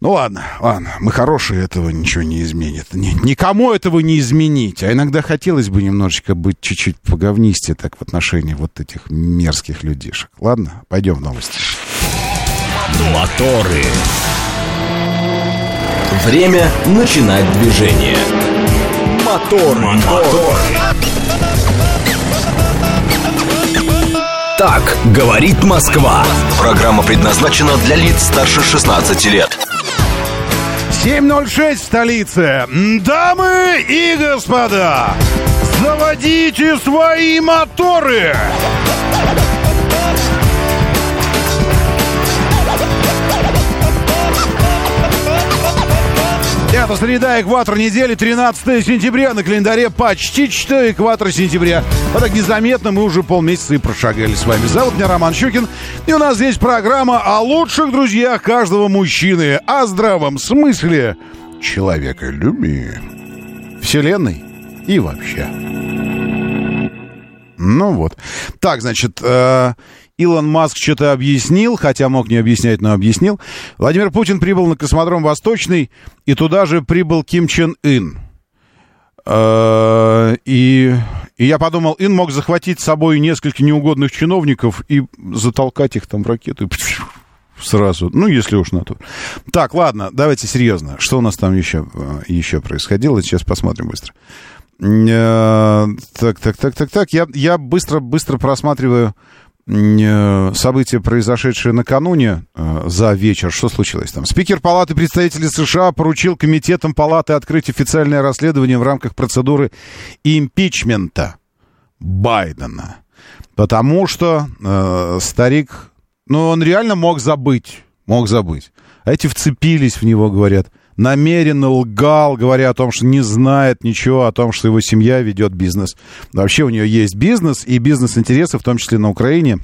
Ну ладно, ладно, мы хорошие, этого ничего не изменит. Ни, никому этого не изменить. А иногда хотелось бы немножечко быть чуть-чуть поговнисте так в отношении вот этих мерзких людишек. Ладно, пойдем в новости. Моторы. Время начинать движение. Мотор, мотор. Так говорит Москва. Программа предназначена для лиц старше 16 лет. 7.06 в столице. Дамы и господа, заводите свои моторы! Это среда, экватор недели, 13 сентября. На календаре почти что экватор сентября. Вот так незаметно мы уже полмесяца и прошагали с вами. Зовут меня Роман Щукин. И у нас здесь программа о лучших друзьях каждого мужчины. О здравом смысле человеколюбии, вселенной и вообще. Ну вот. Так, значит, э, Илон Маск что-то объяснил, хотя мог не объяснять, но объяснил. Владимир Путин прибыл на космодром Восточный, и туда же прибыл Ким Чен. Э, и, и я подумал, Ин мог захватить с собой несколько неугодных чиновников и затолкать их там в ракету. Сразу, ну, если уж на то. Так, ладно, давайте серьезно. Что у нас там еще, э, еще происходило? Сейчас посмотрим быстро. Э, так, так, так, так, так. Я, я быстро, быстро просматриваю э, события, произошедшие накануне э, за вечер. Что случилось там? Спикер Палаты представителей США поручил комитетам Палаты открыть официальное расследование в рамках процедуры импичмента Байдена. Потому что э, старик, ну, он реально мог забыть, мог забыть. А эти вцепились в него, говорят намеренно лгал, говоря о том, что не знает ничего о том, что его семья ведет бизнес. Вообще у нее есть бизнес и бизнес-интересы, в том числе на Украине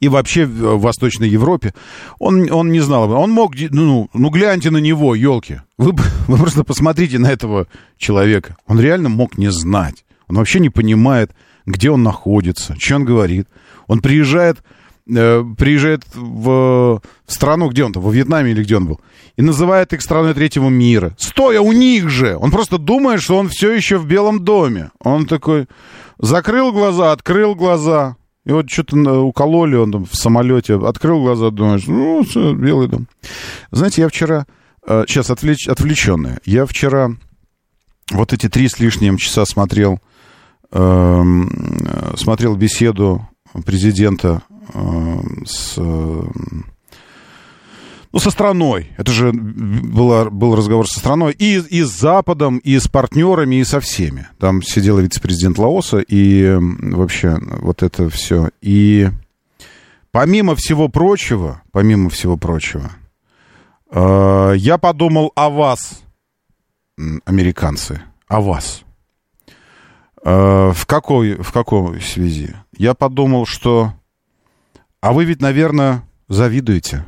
и вообще в Восточной Европе. Он, он не знал. Он мог... Ну, ну гляньте на него, елки. Вы, вы просто посмотрите на этого человека. Он реально мог не знать. Он вообще не понимает, где он находится, что он говорит. Он приезжает Э, приезжает в, в страну, где он там, во Вьетнаме или где он был, и называет их страной третьего мира. Стоя у них же! Он просто думает, что он все еще в Белом доме. Он такой закрыл глаза, открыл глаза. И вот что-то укололи он там в самолете, открыл глаза, думаешь, ну, все, Белый дом. Знаете, я вчера, сейчас э, отвлеч, отвлеченное, я вчера вот эти три с лишним часа смотрел, э, смотрел беседу президента Э, с ну, со страной. Это же было, был разговор со страной. И, и с Западом, и с партнерами, и со всеми. Там сидел вице-президент Лаоса, и вообще вот это все. И помимо всего прочего, помимо всего прочего, э, я подумал о вас, американцы, о вас. Э, в какой, в какой связи? Я подумал, что а вы ведь, наверное, завидуете,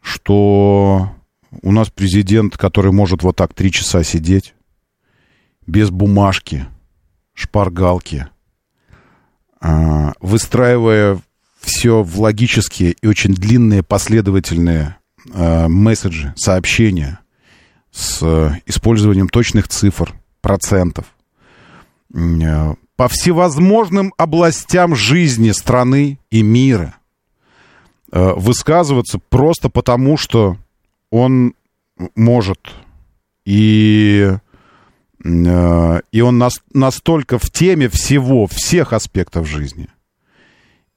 что у нас президент, который может вот так три часа сидеть, без бумажки, шпаргалки, а, выстраивая все в логические и очень длинные последовательные а, месседжи, сообщения с использованием точных цифр, процентов, по всевозможным областям жизни страны и мира э, высказываться просто потому, что он может. И, э, и он нас, настолько в теме всего, всех аспектов жизни.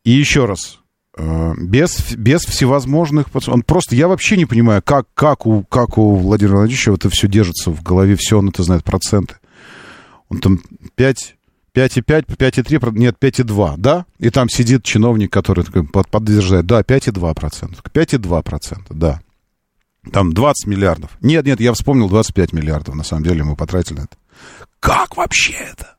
И еще раз, э, без, без всевозможных... Он просто... Я вообще не понимаю, как, как, у, как у Владимира Владимировича это все держится в голове, все он это знает, проценты. Он там 5 5,5, 5,3, нет, 5,2, да? И там сидит чиновник, который подтверждает, да, 5,2%. 5,2%, да. Там 20 миллиардов. Нет, нет, я вспомнил 25 миллиардов, на самом деле мы потратили это. Как вообще это?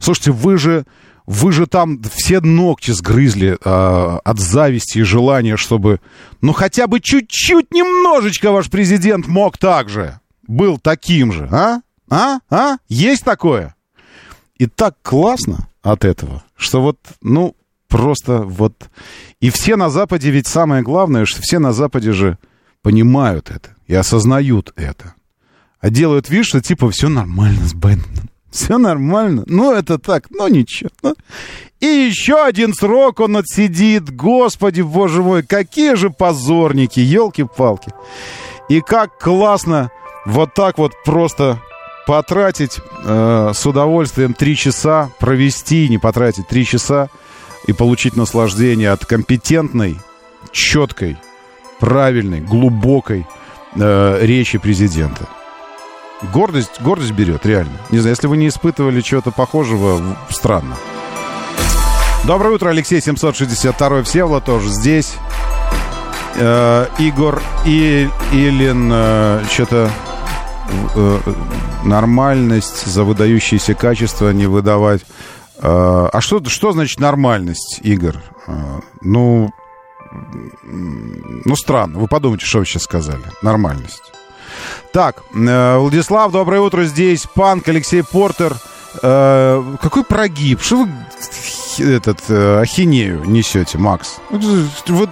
Слушайте, вы же, вы же там все ногти сгрызли э, от зависти и желания, чтобы, ну, хотя бы чуть-чуть, немножечко ваш президент мог так же, был таким же, а? А? А? Есть такое? И так классно от этого, что вот, ну, просто вот... И все на Западе, ведь самое главное, что все на Западе же понимают это и осознают это. А делают вид, что типа все нормально с Байденом. Все нормально. Ну, это так, ну ничего. Ну. И еще один срок он отсидит. Господи, боже мой, какие же позорники, елки-палки. И как классно вот так вот просто потратить э, с удовольствием три часа, провести, не потратить три часа и получить наслаждение от компетентной, четкой, правильной, глубокой э, речи президента. Гордость, гордость берет, реально. Не знаю, если вы не испытывали чего-то похожего, странно. Доброе утро, Алексей 762 Всеволод тоже здесь. Э, Игорь и, Илин э, что-то э, нормальность за выдающиеся качества не выдавать. Э, а что, что значит нормальность, Игорь? Э, ну, ну, странно. Вы подумайте, что вы сейчас сказали. Нормальность. Так, э, Владислав, доброе утро. Здесь Панк, Алексей Портер. Э, какой прогиб? Что вы этот э, ахинею несете, Макс? Вот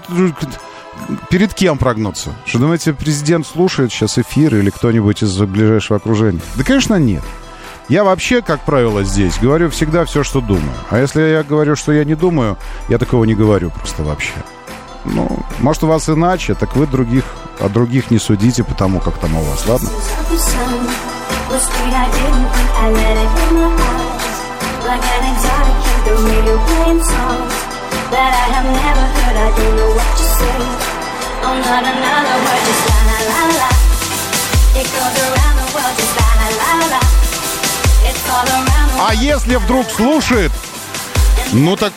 перед кем прогнуться? Что, думаете, президент слушает сейчас эфир или кто-нибудь из ближайшего окружения? Да, конечно, нет. Я вообще, как правило, здесь говорю всегда все, что думаю. А если я говорю, что я не думаю, я такого не говорю просто вообще. Ну, может, у вас иначе, так вы других, а других не судите потому, как там у вас, ладно? А если вдруг слушает, ну так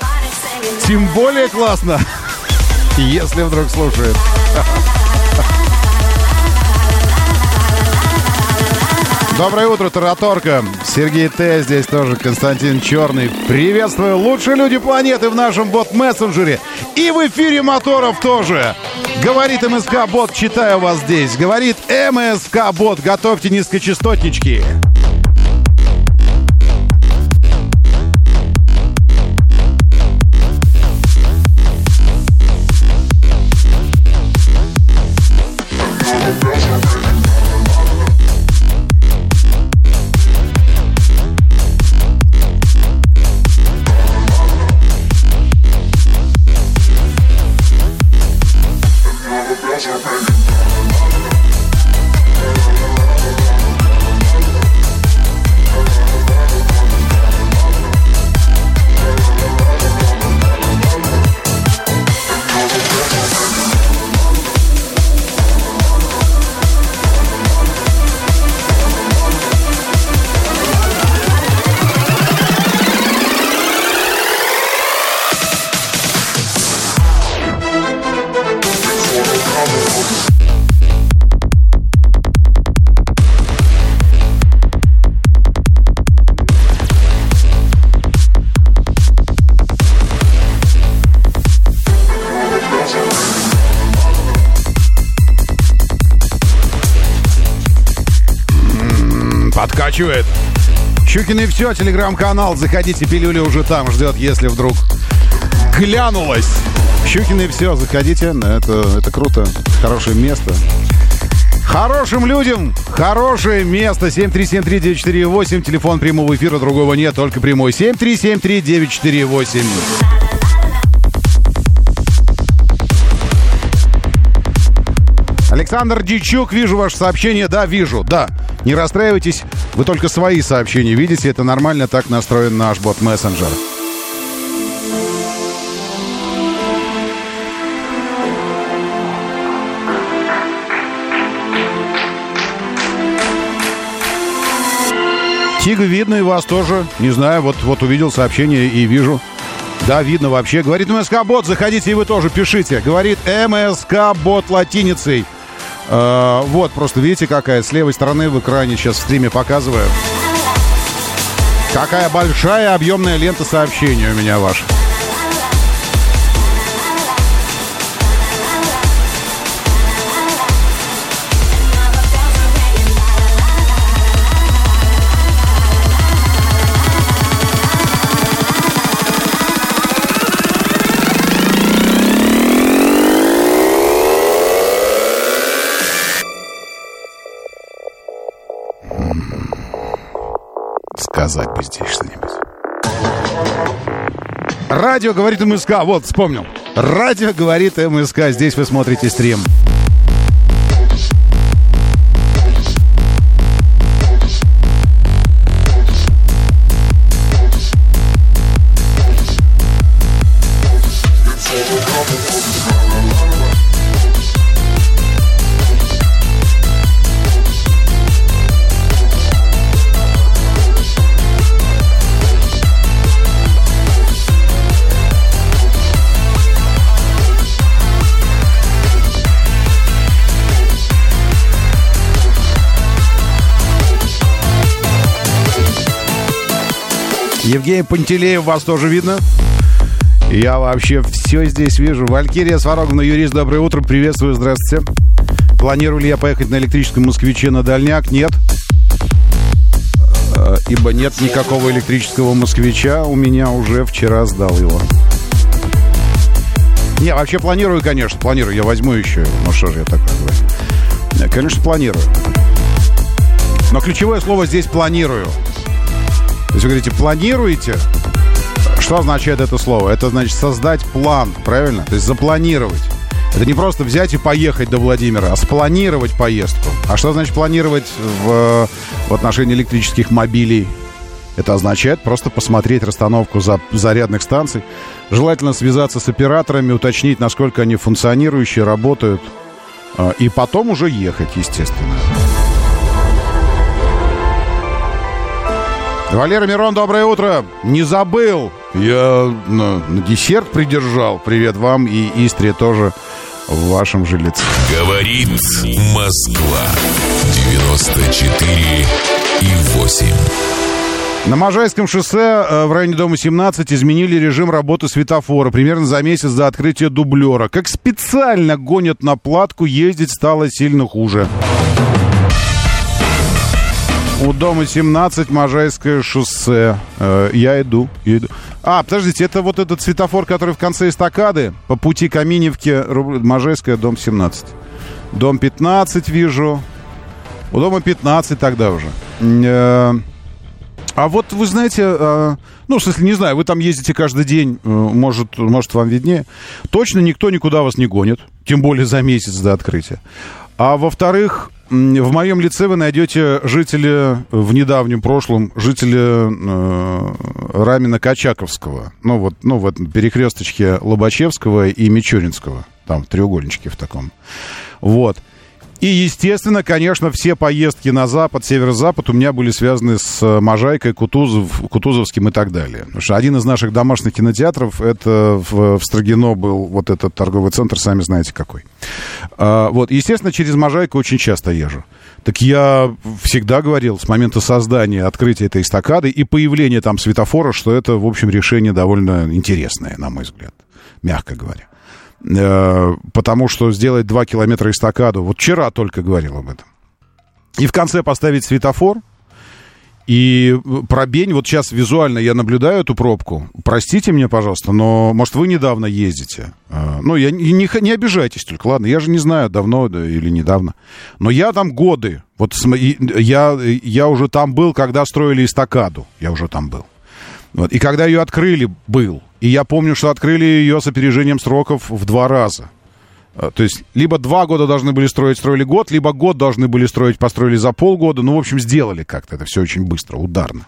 тем более классно. [LAUGHS] Если вдруг слушает. [LAUGHS] Доброе утро, Тараторка. Сергей Т. здесь тоже, Константин Черный. Приветствую лучшие люди планеты в нашем бот-мессенджере. И в эфире моторов тоже. Говорит МСК-бот, читаю вас здесь. Говорит МСК-бот, готовьте низкочастотнички. Щукин и все, телеграм-канал. Заходите, пилюля уже там ждет, если вдруг глянулась. Щукин и все, заходите. Это, это круто. Хорошее место. Хорошим людям хорошее место. 7373948. Телефон прямого эфира другого нет, только прямой. 7373948. Александр Дичук, вижу ваше сообщение. Да, вижу, да. Не расстраивайтесь, вы только свои сообщения видите. Это нормально, так настроен наш бот-мессенджер. Тиг, видно и вас тоже. Не знаю, вот, вот увидел сообщение и вижу. Да, видно вообще. Говорит МСК-бот, заходите и вы тоже пишите. Говорит МСК-бот латиницей. Э, вот, просто видите, какая с левой стороны в экране сейчас в стриме показываю. Какая большая объемная лента сообщений у меня ваша. Сказать бы здесь что-нибудь. Радио говорит МСК. Вот, вспомнил. Радио говорит МСК. Здесь вы смотрите стрим. Евгений Пантелеев, вас тоже видно? Я вообще все здесь вижу. Валькирия Свароговна, юрист, доброе утро. Приветствую, здравствуйте. Планирую ли я поехать на электрическом москвиче на дальняк? Нет. Э, Ибо нет никакого электрического москвича. У меня уже вчера сдал его. Не, вообще планирую, конечно, планирую. Я возьму еще. Ну что же я так говорю? Э, Конечно, планирую. Но ключевое слово здесь «планирую». То есть вы говорите «планируете», что означает это слово? Это значит создать план, правильно? То есть запланировать. Это не просто взять и поехать до Владимира, а спланировать поездку. А что значит планировать в, в отношении электрических мобилей? Это означает просто посмотреть расстановку за, зарядных станций. Желательно связаться с операторами, уточнить, насколько они функционирующие, работают. а, И потом уже ехать, естественно. Валера Мирон, доброе утро. Не забыл. Я на, на десерт придержал. Привет вам и Истре тоже в вашем же лице. Говорит Москва. 94 и 8. На Можайском шоссе э, в районе дома 17 изменили режим работы светофора примерно за месяц до открытия дублера. Как специально гонят на платку, ездить стало сильно хуже. У дома 17 Можайское шоссе. Э, я иду, иду. А, подождите, это вот этот светофор, который в конце эстакады по пути Каминевки, Руб- Можайское, дом 17. Дом 15 вижу. У дома 15 тогда уже. Э, А вот вы знаете, э, ну, в смысле, не знаю, вы там ездите каждый день, э, может, может, вам виднее. Точно никто никуда вас не гонит, тем более за месяц до открытия. А во-вторых, в моем лице вы найдете жителя в недавнем прошлом, жителя э, Рамина Качаковского. Ну, вот, ну, в этом перекресточке Лобачевского и Мичуринского. Там, в треугольничке в таком. Вот. И, естественно, конечно, все поездки на запад, северо-запад у меня были связаны с э, Можайкой, Кутузов, Кутузовским и так далее. Потому что один из наших домашних кинотеатров, это в, в Строгино был вот этот торговый центр, сами знаете какой. А, вот, естественно, через Можайку очень часто езжу. Так я всегда говорил с момента создания, открытия этой эстакады и появления там светофора, что это, в общем, решение довольно интересное, на мой взгляд, мягко говоря. Э, потому что сделать 2 километра эстакаду, вот вчера только говорил об этом, и в конце поставить светофор, и пробень, вот сейчас визуально я наблюдаю эту пробку. Простите мне, пожалуйста, но, может, вы недавно ездите. Э, Ну, я не, не, обижайтесь только, ладно, я же не знаю, давно да, или недавно. Но я там годы, вот я, я уже там был, когда строили эстакаду, я уже там был. Вот. И когда ее открыли, был. И я помню, что открыли ее с опережением сроков в два раза. А, То есть, либо два года должны были строить, строили год, либо год должны были строить, построили за полгода. Ну, в общем, сделали как-то это все очень быстро, ударно.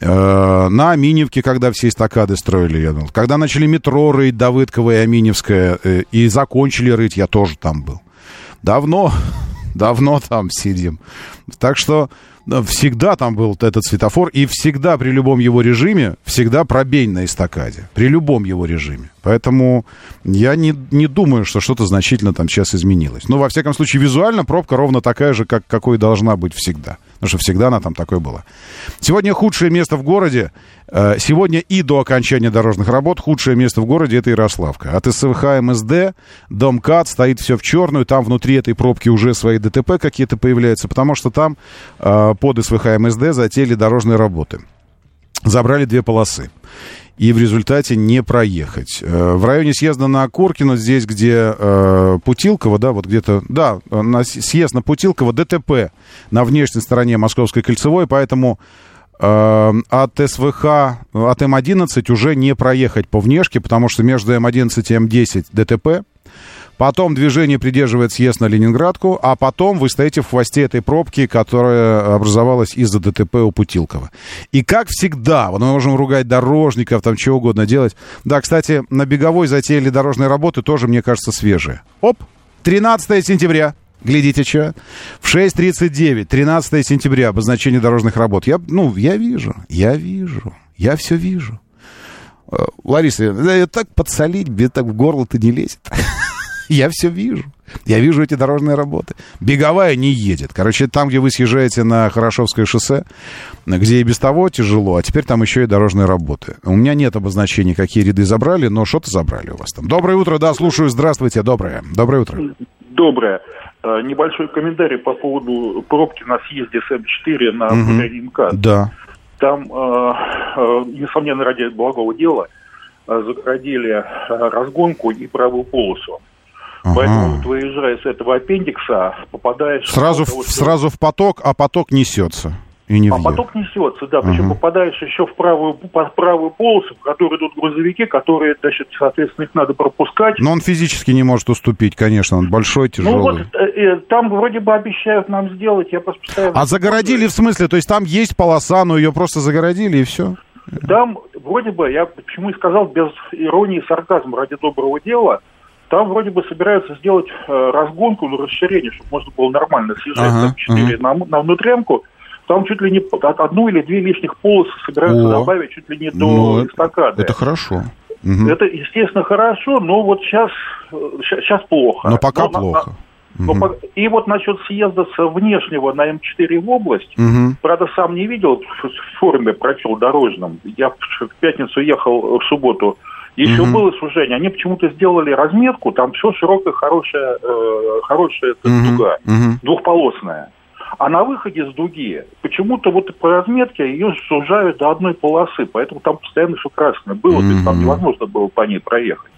Э, На Аминевке, когда все эстакады строили, я думал. Когда начали метро рыть, Давыдковая и Аминевская, э, и закончили рыть, я тоже там был. Давно, [LAUGHS] давно там сидим. Так что всегда там был этот светофор, и всегда при любом его режиме, всегда пробень на эстакаде. При любом его режиме. Поэтому я не, не думаю, что что-то значительно там сейчас изменилось. Но, во всяком случае, визуально пробка ровно такая же, как какой должна быть всегда. Потому что всегда она там такой была. Сегодня худшее место в городе, э, сегодня и до окончания дорожных работ, худшее место в городе это Ярославка. От СВХ МСД до МКАД стоит все в черную, там внутри этой пробки уже свои ДТП какие-то появляются, потому что там э, под СВХ МСД затеяли дорожные работы. Забрали две полосы. И в результате не проехать. Э, В районе съезда на Куркино, здесь, где э, Путилково, да, вот где-то, да, на съезд на Путилково, ДТП на внешней стороне Московской кольцевой, поэтому э, от СВХ, от М11 уже не проехать по внешке, потому что между М11 и М10 ДТП, Потом движение придерживает съезд на Ленинградку, а потом вы стоите в хвосте этой пробки, которая образовалась из-за ДТП у Путилкова. И как всегда, вот мы можем ругать дорожников, там чего угодно делать. Да, кстати, на беговой затеяли дорожные работы, тоже, мне кажется, свежие. Оп, 13 сентября. Глядите, что. В 6.39, 13 сентября, обозначение дорожных работ. Я, ну, я вижу, я вижу, я все вижу. Э, Лариса, да, так подсолить, мне так в горло-то не лезет. [LAUGHS] Я все вижу. Я вижу эти дорожные работы. Беговая не едет. Короче, там, где вы съезжаете на Хорошевское шоссе, где и без того тяжело, а теперь там еще и дорожные работы. У меня нет обозначений, какие ряды забрали, но что-то забрали у вас там. Доброе утро, да, слушаю. Здравствуйте, доброе. Доброе утро. Доброе. Э, Небольшой комментарий по поводу пробки на съезде с М4 на МКАД. Да. Там, э, э, несомненно, ради благого дела загородили разгонку и правую полосу. Ага. Поэтому, выезжая с этого аппендикса, попадаешь... Сразу, в, того, что- сразу в поток, а поток несется. И не А въедет. поток несется, да, причем Ага. попадаешь еще в правую, по правую полосу, в которой идут грузовики, которые, значит, соответственно, их надо пропускать. Но он физически не может уступить, конечно, он большой, Ну вот тяжелый. э, э, там вроде бы обещают нам сделать, я просто постоянно... А загородили в смысле, то есть там есть полоса, но ее просто загородили и все? Там вроде бы, я почему и сказал без иронии и сарказма ради доброго дела, там вроде бы собираются сделать э, разгонку, ну, расширение, чтобы можно было нормально съезжать Ага, с М4 на, на внутрямку. Там чуть ли не одну или две лишних полосы собираются О. добавить чуть ли не до Ну, эстакады. Это хорошо. Мгм. Это, естественно, хорошо, но вот сейчас, сейчас плохо. Но пока Но плохо. на- но по- И вот насчет съезда с внешнего на М4 в область, Мгм. Правда, сам не видел, в форуме прочел дорожном. Я в в пятницу ехал, в субботу. Еще Мгм. было сужение. Они почему-то сделали разметку, там все широкая, хорошая, э, хорошая Мгм. дуга, Мгм. двухполосная. А на выходе с дуги почему-то вот по разметке ее сужают до одной полосы, поэтому там постоянно все красное было, то есть там невозможно было по ней проехать.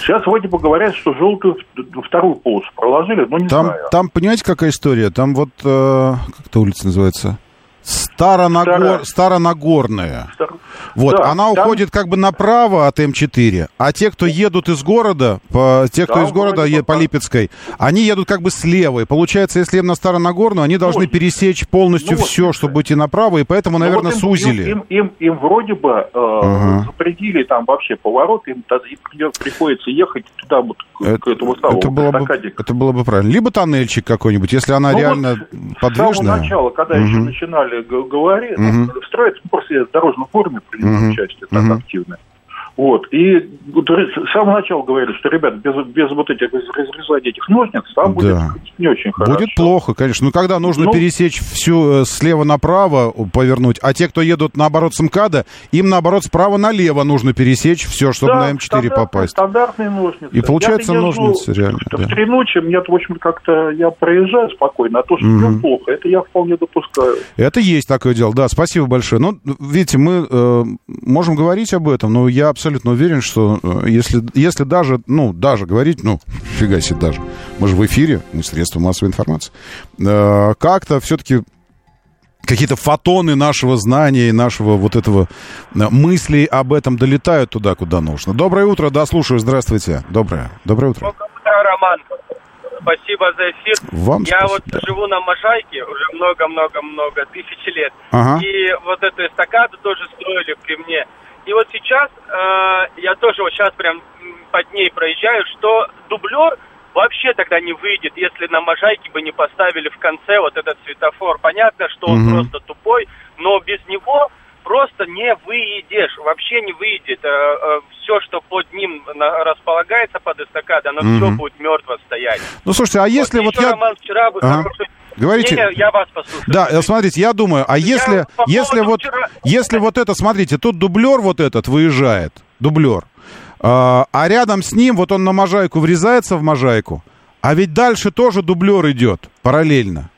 Сейчас вроде бы говорят, что желтую вторую полосу проложили, но не Там, знаю. там, понимаете, какая история? Там вот, э, как эта улица называется? Старонагор... Старо- Старонагорная. Втор- Вот, Да, она там- уходит как бы направо от М4, а те, кто едут из города, по, те, кто Там из города едет по Липецкой, они едут как бы слева. И получается, если им на Старонагорную, они должны вот. пересечь полностью Ну вот, все, чтобы идти направо, и поэтому, Ну, наверное, вот им- сузили. Им, им, им, им вроде бы э, Ага. запретили там вообще поворот, им, им приходится ехать туда вот к, к этому самому это, было бы, это было бы правильно. Либо тоннельчик какой-нибудь, если она Ну, реально вот С подвижная. самого начала, когда еще Мгм. начинали говорить, Мгм. ну, строить, ну, просто я в принял Мгм. участие так Мгм. активно. Вот. И вот с самого начала говорили, что, ребят, без, без вот этих без разрезания этих ножниц там будет Да. не очень хорошо. Будет плохо, конечно. Ну, когда нужно Ну- пересечь всю э, слева направо, повернуть, а те, кто едут наоборот с МКАДа, им наоборот справа налево нужно пересечь все, чтобы Да, на М4 стандартные- попасть. Стандартные ножницы. И получается езжу ножницы реально, В, да. три ночи мне, в общем, как-то я проезжаю спокойно, а то, что днем плохо, это я вполне допускаю. Это есть такое дело, да, спасибо большое. Ну, видите, мы э, можем говорить об этом, но я абсолютно уверен, что э, если, если даже, ну, даже говорить, ну, [LAUGHS] фига себе даже, мы же в эфире, мы средства массовой информации, э, как-то все-таки какие-то фотоны нашего знания и нашего вот этого э, мыслей об этом долетают туда, куда нужно. Доброе утро, да, слушаю, здравствуйте. Доброе, доброе утро. Доброе утро, Роман. Спасибо за эфир. Вам Я спасибо, вот да. живу на Можайке уже много-много-много тысяч лет. Ага. И вот эту эстакаду тоже строили при мне. И вот сейчас, э, я тоже вот сейчас прям под ней проезжаю, что дублер вообще тогда не выйдет, если на Можайке бы не поставили в конце вот этот светофор. Понятно, что он Мгм. просто тупой, но без него просто не выедешь, вообще не выйдет. все, что под ним располагается под эстакадой, оно все Мгм. будет мертво стоять. Ну, слушайте, а если вот еще, я... Роман, вчера бы Ага. хороший- Говорите. Не, не, я вас послушаю. Да, э, смотрите, я думаю, а если, по если вот, вчера- если вот это, смотрите, тут дублер вот этот выезжает, дублер, а, а рядом с ним вот он на можайку врезается в можайку, а ведь дальше тоже дублер идет параллельно.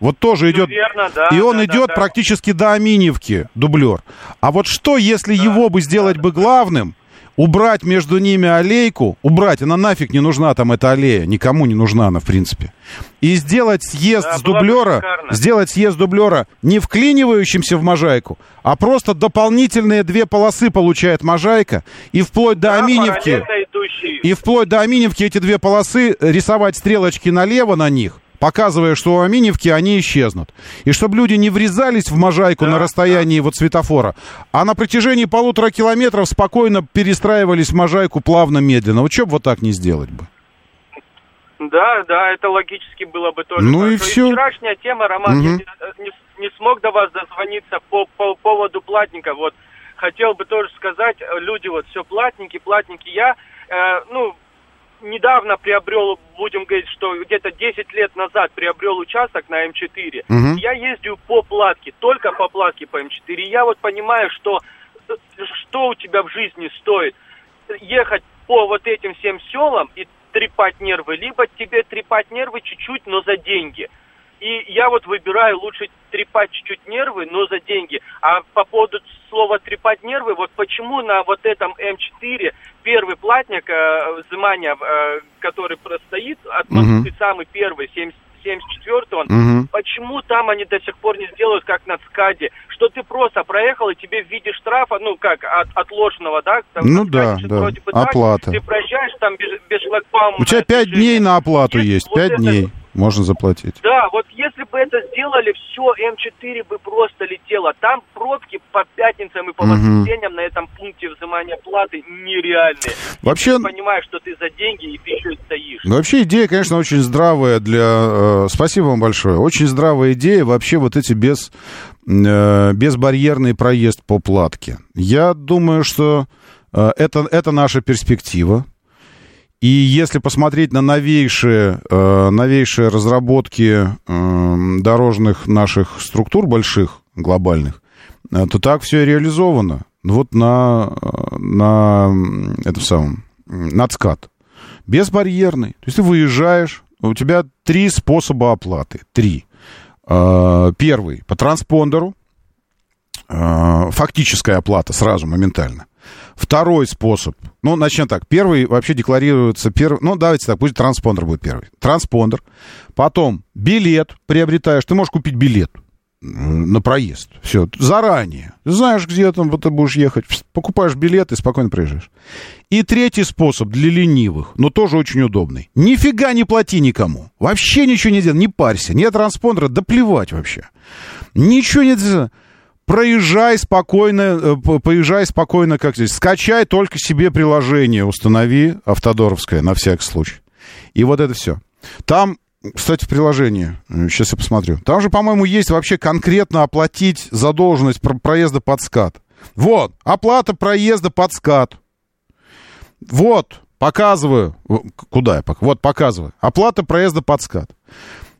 Вот тоже идет, верно, да, и он да, идет да, да. практически до Аминевки, дублер. А вот что, если его бы сделать бы главным, убрать между ними аллейку, убрать, она нафиг не нужна там эта аллея, никому не нужна она в принципе, и сделать съезд Да, с дублера, сделать съезд дублера не вклинивающимся в можайку, а просто дополнительные две полосы получает можайка, и вплоть до Да, Аминевки, и вплоть до Аминевки эти две полосы рисовать стрелочки налево на них, показывая, что у Аминевки они исчезнут. И чтобы люди не врезались в можайку на расстоянии вот светофора, а на протяжении полутора километров спокойно перестраивались в можайку плавно, медленно. Вот что бы вот так не сделать бы? Да, да, это логически было бы тоже. Ну и хорошо. всё. вчерашняя тема, Роман, я Мгм. не, не- не смог до вас дозвониться по, по поводу платника. Вот хотел бы тоже сказать, э, люди вот все платники, платники. Я, э, ну, недавно приобрел, будем говорить, что где-то 10 лет назад приобрел участок на М4. Мгм. Я ездил по платке, только по платке по М4. И я вот понимаю, что э, что у тебя в жизни стоит ехать по вот этим всем селам и трепать нервы, либо тебе трепать нервы чуть-чуть, но за деньги. И я вот выбираю лучше трепать чуть-чуть нервы, но за деньги. А по поводу слова трепать нервы, вот почему на вот этом М4 первый платник э, взимания, э, который простоит, от Мгм. Москвы самый первый, 70 74 он, Мгм. почему там они до сих пор не сделают, как на СКАДе, что ты просто проехал, и тебе в виде штрафа, ну как, от, отложенного, да? там Ну да, СКАДе да. вроде бы так, Оплата. ты проезжаешь там без, без шлагбаума. У тебя пять дней на оплату Если есть, вот пять это- дней можно заплатить. Да, вот если бы это сделали, все, М4 бы просто летело. Там пробки по пятницам и по Мгм. воскресеньям на этом пункте взимания платы нереальные. Вообще- Ты понимаешь, что ты за деньги, и ты еще и стоишь. Ну, вообще идея, конечно, очень здравая для... э, спасибо вам большое. Очень здравая идея вообще вот эти без, э, безбарьерный проезд по платке. Я думаю, что э, это, это наша перспектива. И если посмотреть на новейшие, э, новейшие разработки э, дорожных наших структур больших, глобальных, э, то так все реализовано. Вот на, на этом самом, м, нацкат. Безбарьерный. То есть ты выезжаешь, у тебя три способа оплаты. Три. Первый по транспондеру. Фактическая оплата сразу, моментально. Второй способ. Ну, начнем так. Первый вообще декларируется... Первый, ну, давайте так, пусть транспондер будет первый. Транспондер. Потом билет приобретаешь. Ты можешь купить билет на проезд. Все, заранее. Знаешь, где там ты будешь ехать. Покупаешь билет и спокойно проезжаешь. И третий способ для ленивых, но тоже очень удобный. Нифига не плати никому. Вообще ничего не делай, не парься. Нет транспондера, да плевать вообще. Ничего не делай. Проезжай спокойно, э, по- поезжай спокойно, как здесь. Скачай только себе приложение, установи автодоровское на всякий случай. И вот это все. Там, кстати, в приложении, сейчас я посмотрю. Там же, по-моему, есть вообще конкретно оплатить задолженность про- проезда под скат. Вот, оплата проезда под скат. Вот, показываю. Куда я пока? Вот, показываю. Оплата проезда под скат.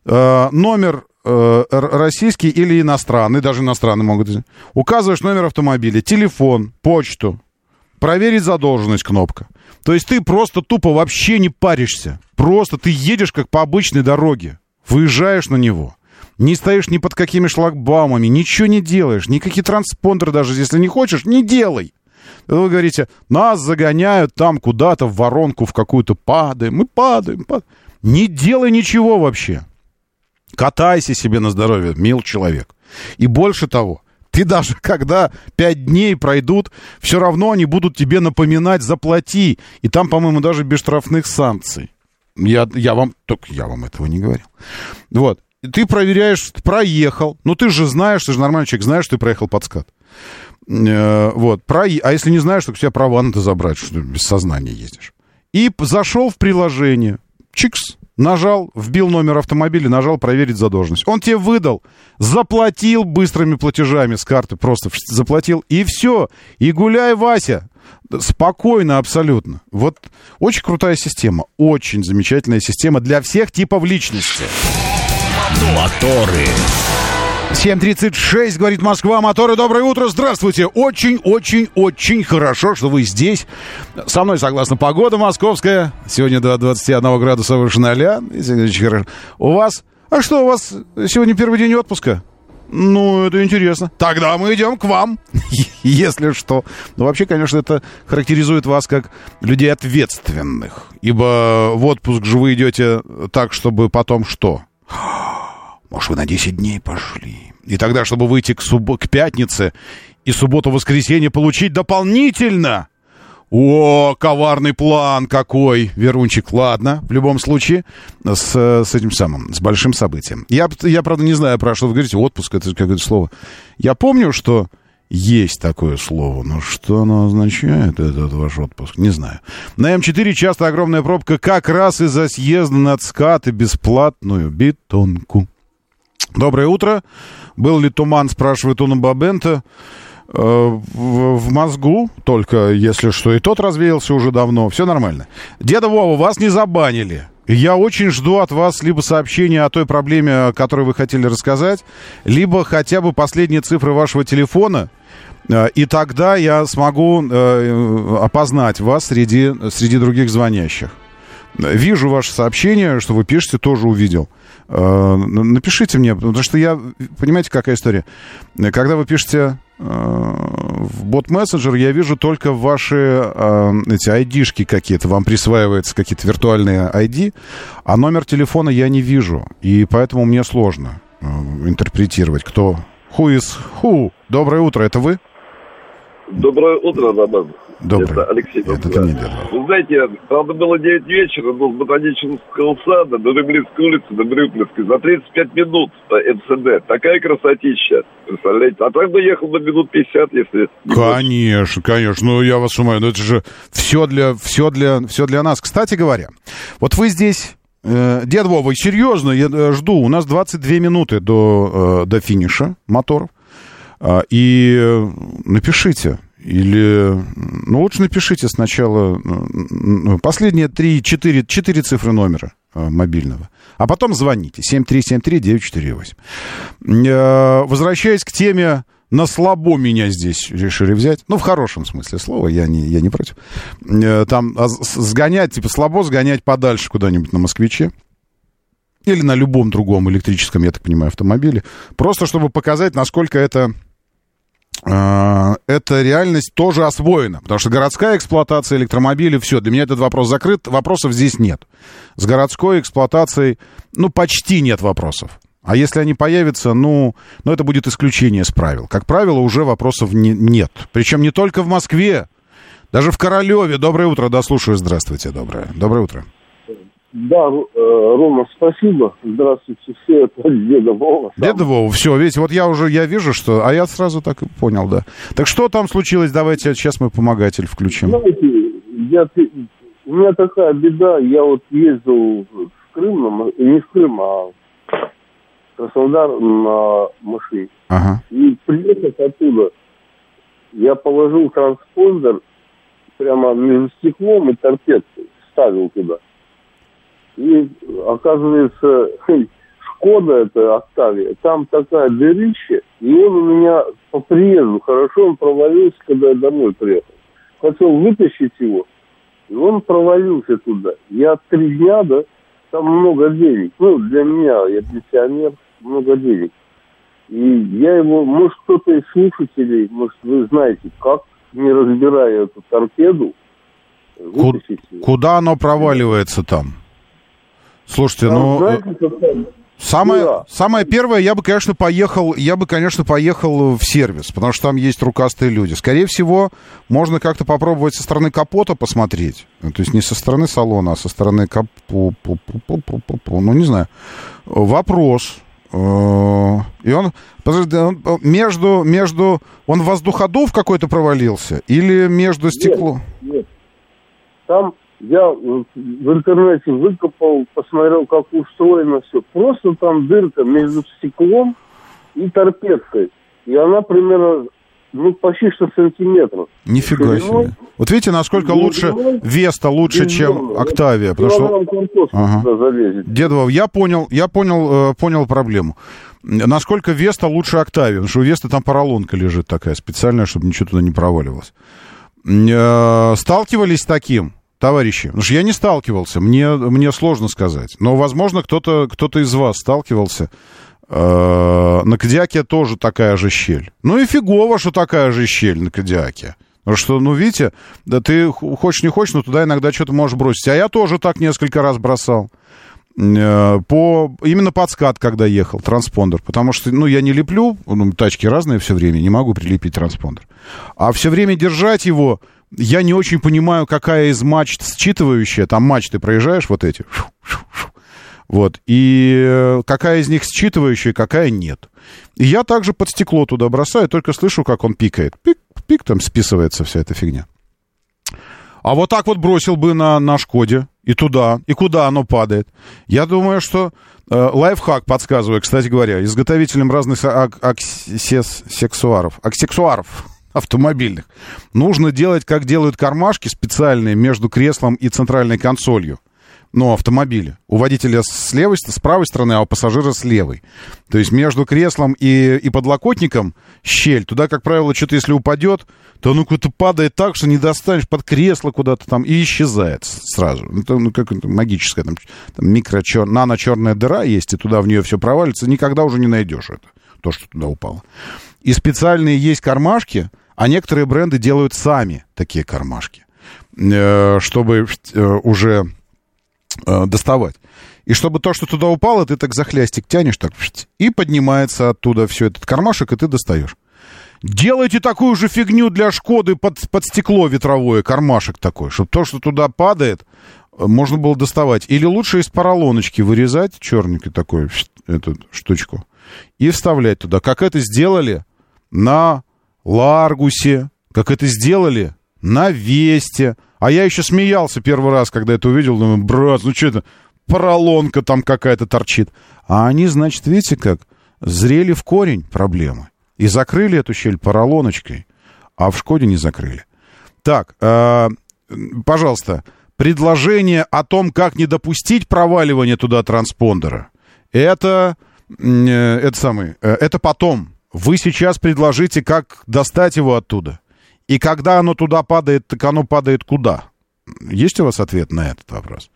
Э, номер э, российский или иностранный, даже иностранный могут. Указываешь номер автомобиля, телефон, почту. Проверить задолженность кнопка. То есть ты просто тупо вообще не паришься. Просто ты едешь как по обычной дороге. Выезжаешь на него. Не стоишь ни под какими шлагбаумами, ничего не делаешь. Никакие транспондеры даже, если не хочешь, не делай. Вы говорите, нас загоняют там куда-то в воронку, в какую-то падаем. Мы падаем, падаем. Не делай ничего вообще. Катайся себе на здоровье, мил человек. И больше того, ты даже [LAUGHS] когда пять дней пройдут, все равно они будут тебе напоминать, заплати. И там, по-моему, даже без штрафных санкций. Я, я вам, только я вам этого не говорил. Вот. И ты проверяешь, проехал. Ну, ты же знаешь, ты же нормальный человек, знаешь, что ты проехал под скат. Э, вот. Про... А если не знаешь, то у тебя права надо забрать, что ты без сознания ездишь. И зашел в приложение. Чикс. Нажал, вбил номер автомобиля, нажал проверить задолженность. Он тебе выдал, заплатил быстрыми платежами с карты, просто заплатил, и все. И гуляй, Вася. Спокойно абсолютно. Вот очень крутая система. Очень замечательная система для всех типов личности. Моторы. 7.36, говорит Москва, моторы, доброе утро, здравствуйте. Очень-очень-очень хорошо, что вы здесь. Со мной согласно погода московская. Сегодня до 21 градуса выше ноля. Очень хорошо. У вас? А что, у вас сегодня первый день отпуска? Ну, это интересно. Тогда мы идем к вам, [LAUGHS] если что. Но вообще, конечно, это характеризует вас как людей ответственных. Ибо в отпуск же вы идете так, чтобы потом что? Может, вы на 10 дней пошли. И тогда, чтобы выйти к, суб... к пятнице и субботу-воскресенье получить дополнительно. О, коварный план какой, Верунчик. Ладно, в любом случае, с, с этим самым, с большим событием. Я, я, правда, не знаю, про что вы говорите. Отпуск, это какое-то слово. Я помню, что есть такое слово, но что оно означает, этот ваш отпуск, не знаю. На М4 часто огромная пробка как раз из-за съезда над скат и бесплатную бетонку. Доброе утро. Был ли туман, спрашивает Уна Бабента. э, в, мозгу, только если что, и тот развеялся уже давно, все нормально. Деда Вова, вас не забанили. Я очень жду от вас либо сообщения о той проблеме, о которой вы хотели рассказать, либо хотя бы последние цифры вашего телефона, э, и тогда я смогу э, опознать вас среди, среди других звонящих. Вижу ваше сообщение, что вы пишете, тоже увидел. Э, напишите мне, потому что я, понимаете, какая история? Когда вы пишете э, в бот-мессенджер, я вижу только ваши э, эти ID-шки какие-то, вам присваиваются какие-то виртуальные ID, а номер телефона я не вижу, и поэтому мне сложно интерпретировать, кто... Who is who? Доброе утро, это вы? Доброе утро, Роман. Добрый. Это Алексей. Это ты не делал. Вы знаете, правда, было 9 вечера, но с Ботанического сада до Рымлинской улицы, до Брюклинской, за 35 минут МЦД. Такая красотища, представляете? А так бы ехал на минут 50, если... Конечно, конечно. Ну, я вас умоляю, ну это же все для, все для, все для нас. Кстати говоря, вот вы здесь э, Дед Вова, серьезно, я э, жду. У нас 22 минуты до, э, до финиша моторов. А, и э, напишите, или, ну, лучше напишите сначала последние три, четыре, четыре цифры номера э, мобильного, а потом звоните 7373-948. Э, возвращаясь к теме на слабо меня здесь решили взять. Ну, в хорошем смысле слова, я не, я не против. Э, там а, сгонять, типа слабо сгонять подальше куда-нибудь на москвиче. Или на любом другом электрическом, я так понимаю, автомобиле. Просто чтобы показать, насколько это эта реальность тоже освоена, потому что городская эксплуатация электромобилей, все, для меня этот вопрос закрыт, вопросов здесь нет. С городской эксплуатацией, ну, почти нет вопросов. А если они появятся, ну, ну это будет исключение из правил. Как правило, уже вопросов не, нет. Причем не только в Москве, даже в Королеве. Доброе утро, да, слушаю. Здравствуйте, доброе. Доброе утро. Да, э, Рома, спасибо. Здравствуйте все, это [LAUGHS] Деда Вова. Сам. Деда Вова, все, видите, вот я уже, я вижу, что... А я сразу так и понял, да. Так что там случилось? Давайте сейчас мы помогатель включим. Знаете, я, у меня такая беда, я вот ездил в Крым, не в Крым, а в Краснодар на машине. Ага. И приехав оттуда, я положил транспондер прямо между стеклом и торпедкой, ставил туда. И оказывается, Шкода это Октавия, там такая дырища, и он у меня по приезду, хорошо он провалился, когда я домой приехал. Хотел вытащить его, и он провалился туда. Я три дня, да, там много денег. Ну, для меня, я пенсионер, много денег. И я его, может, кто-то из слушателей, может, вы знаете, как, не разбирая эту торпеду, вытащить его. Куда оно проваливается там? Слушайте, ну... Знаете, Самое, да. самое первое, я бы, конечно, поехал, я бы, конечно, поехал в сервис, потому что там есть рукастые люди. Скорее всего, можно как-то попробовать со стороны капота посмотреть. То есть не со стороны салона, а со стороны капота. Ну, не знаю. Вопрос. И он, подожди, он между, между, он воздуходув какой-то провалился или между стеклом? Нет, нет. Там я в интернете выкопал, посмотрел, как устроено все. Просто там дырка между стеклом и торпедкой. И она примерно ну, почти что сантиметров. Нифига себе. Вот видите, насколько лучше Веста лучше, чем Октавия. Потому что... Ага. Дедов, я понял, я понял, э, понял проблему. Насколько Веста лучше Октавия. Потому что у Веста там поролонка лежит такая специальная, чтобы ничего туда не проваливалось. Э, сталкивались с таким? Товарищи? Потому что я не сталкивался, мне, мне сложно сказать. Но, возможно, кто-то кто из вас сталкивался. Э, на Кадиаке тоже такая же щель. Ну и фигово, что такая же щель на Кадиаке. Потому что, ну, видите, да ты хочешь не хочешь, но туда иногда что-то можешь бросить. А я тоже так несколько раз бросал. Э, по, именно под скат, когда ехал, транспондер. Потому что, ну, я не леплю, ну, тачки разные все время, не могу прилепить транспондер. А все время держать его, я не очень понимаю, какая из мачт считывающая, там мачты проезжаешь вот эти, вот, и э, какая из них считывающая, какая нет. И я также под стекло туда бросаю, только слышу, как он пикает. Пик, пик, там списывается вся эта фигня. А вот так вот бросил бы на, на Шкоде и туда, и куда оно падает. Я думаю, что э, лайфхак подсказываю, кстати говоря, изготовителям разных ак- аксессуаров, аксессуаров, автомобильных, нужно делать, как делают кармашки специальные между креслом и центральной консолью ну, автомобиля. У водителя с левой, с правой стороны, а у пассажира с левой. То есть между креслом и, и подлокотником щель. Туда, как правило, что-то если упадет, то оно куда-то падает так, что не достанешь под кресло куда-то там и исчезает сразу. Это ну, как магическая там, там микро нано-черная дыра есть, и туда в нее все провалится, никогда уже не найдешь это, то, что туда упало. И специальные есть кармашки, а некоторые бренды делают сами такие кармашки, э, чтобы э, уже э, доставать. И чтобы то, что туда упало, ты так за хлястик тянешь, так, и поднимается оттуда все этот кармашек, и ты достаешь. Делайте такую же фигню для Шкоды под, под стекло ветровое, кармашек такой, чтобы то, что туда падает, можно было доставать. Или лучше из поролоночки вырезать черненький такой, эту штучку, и вставлять туда. Как это сделали на Ларгусе, как это сделали на Весте. А я еще смеялся первый раз, когда это увидел. Думаю, брат, ну что это, поролонка там какая-то торчит. А они, значит, видите как, зрели в корень проблемы. И закрыли эту щель поролоночкой, а в Шкоде не закрыли. Так, э, пожалуйста, предложение о том, как не допустить проваливания туда транспондера, это, э, это самый, э, это потом. Вы сейчас предложите, как достать его оттуда. И когда оно туда падает, так оно падает куда? Есть у вас ответ на этот вопрос?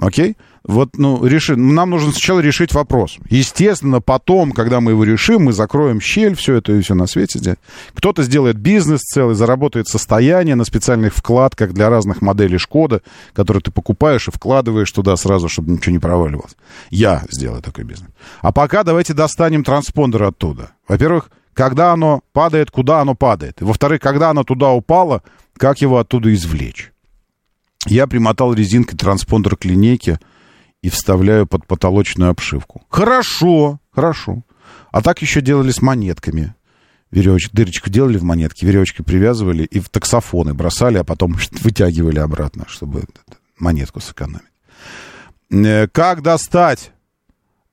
Окей? Вот, ну, реши, нам нужно сначала решить вопрос. Естественно, потом, когда мы его решим, мы закроем щель, все это и все на свете. Кто-то сделает бизнес целый, заработает состояние на специальных вкладках для разных моделей Шкода, которые ты покупаешь и вкладываешь туда сразу, чтобы ничего не проваливалось. Я сделаю такой бизнес. А пока давайте достанем транспондер оттуда. Во-первых, когда оно падает, куда оно падает. Во-вторых, когда оно туда упало, как его оттуда извлечь. Я примотал резинкой транспондер к линейке и вставляю под потолочную обшивку. Хорошо, хорошо. А так еще делали с монетками. Веревочку, дырочку делали в монетке, веревочкой привязывали и в таксофоны бросали, а потом [LAUGHS] вытягивали обратно, чтобы монетку сэкономить. Э, как достать?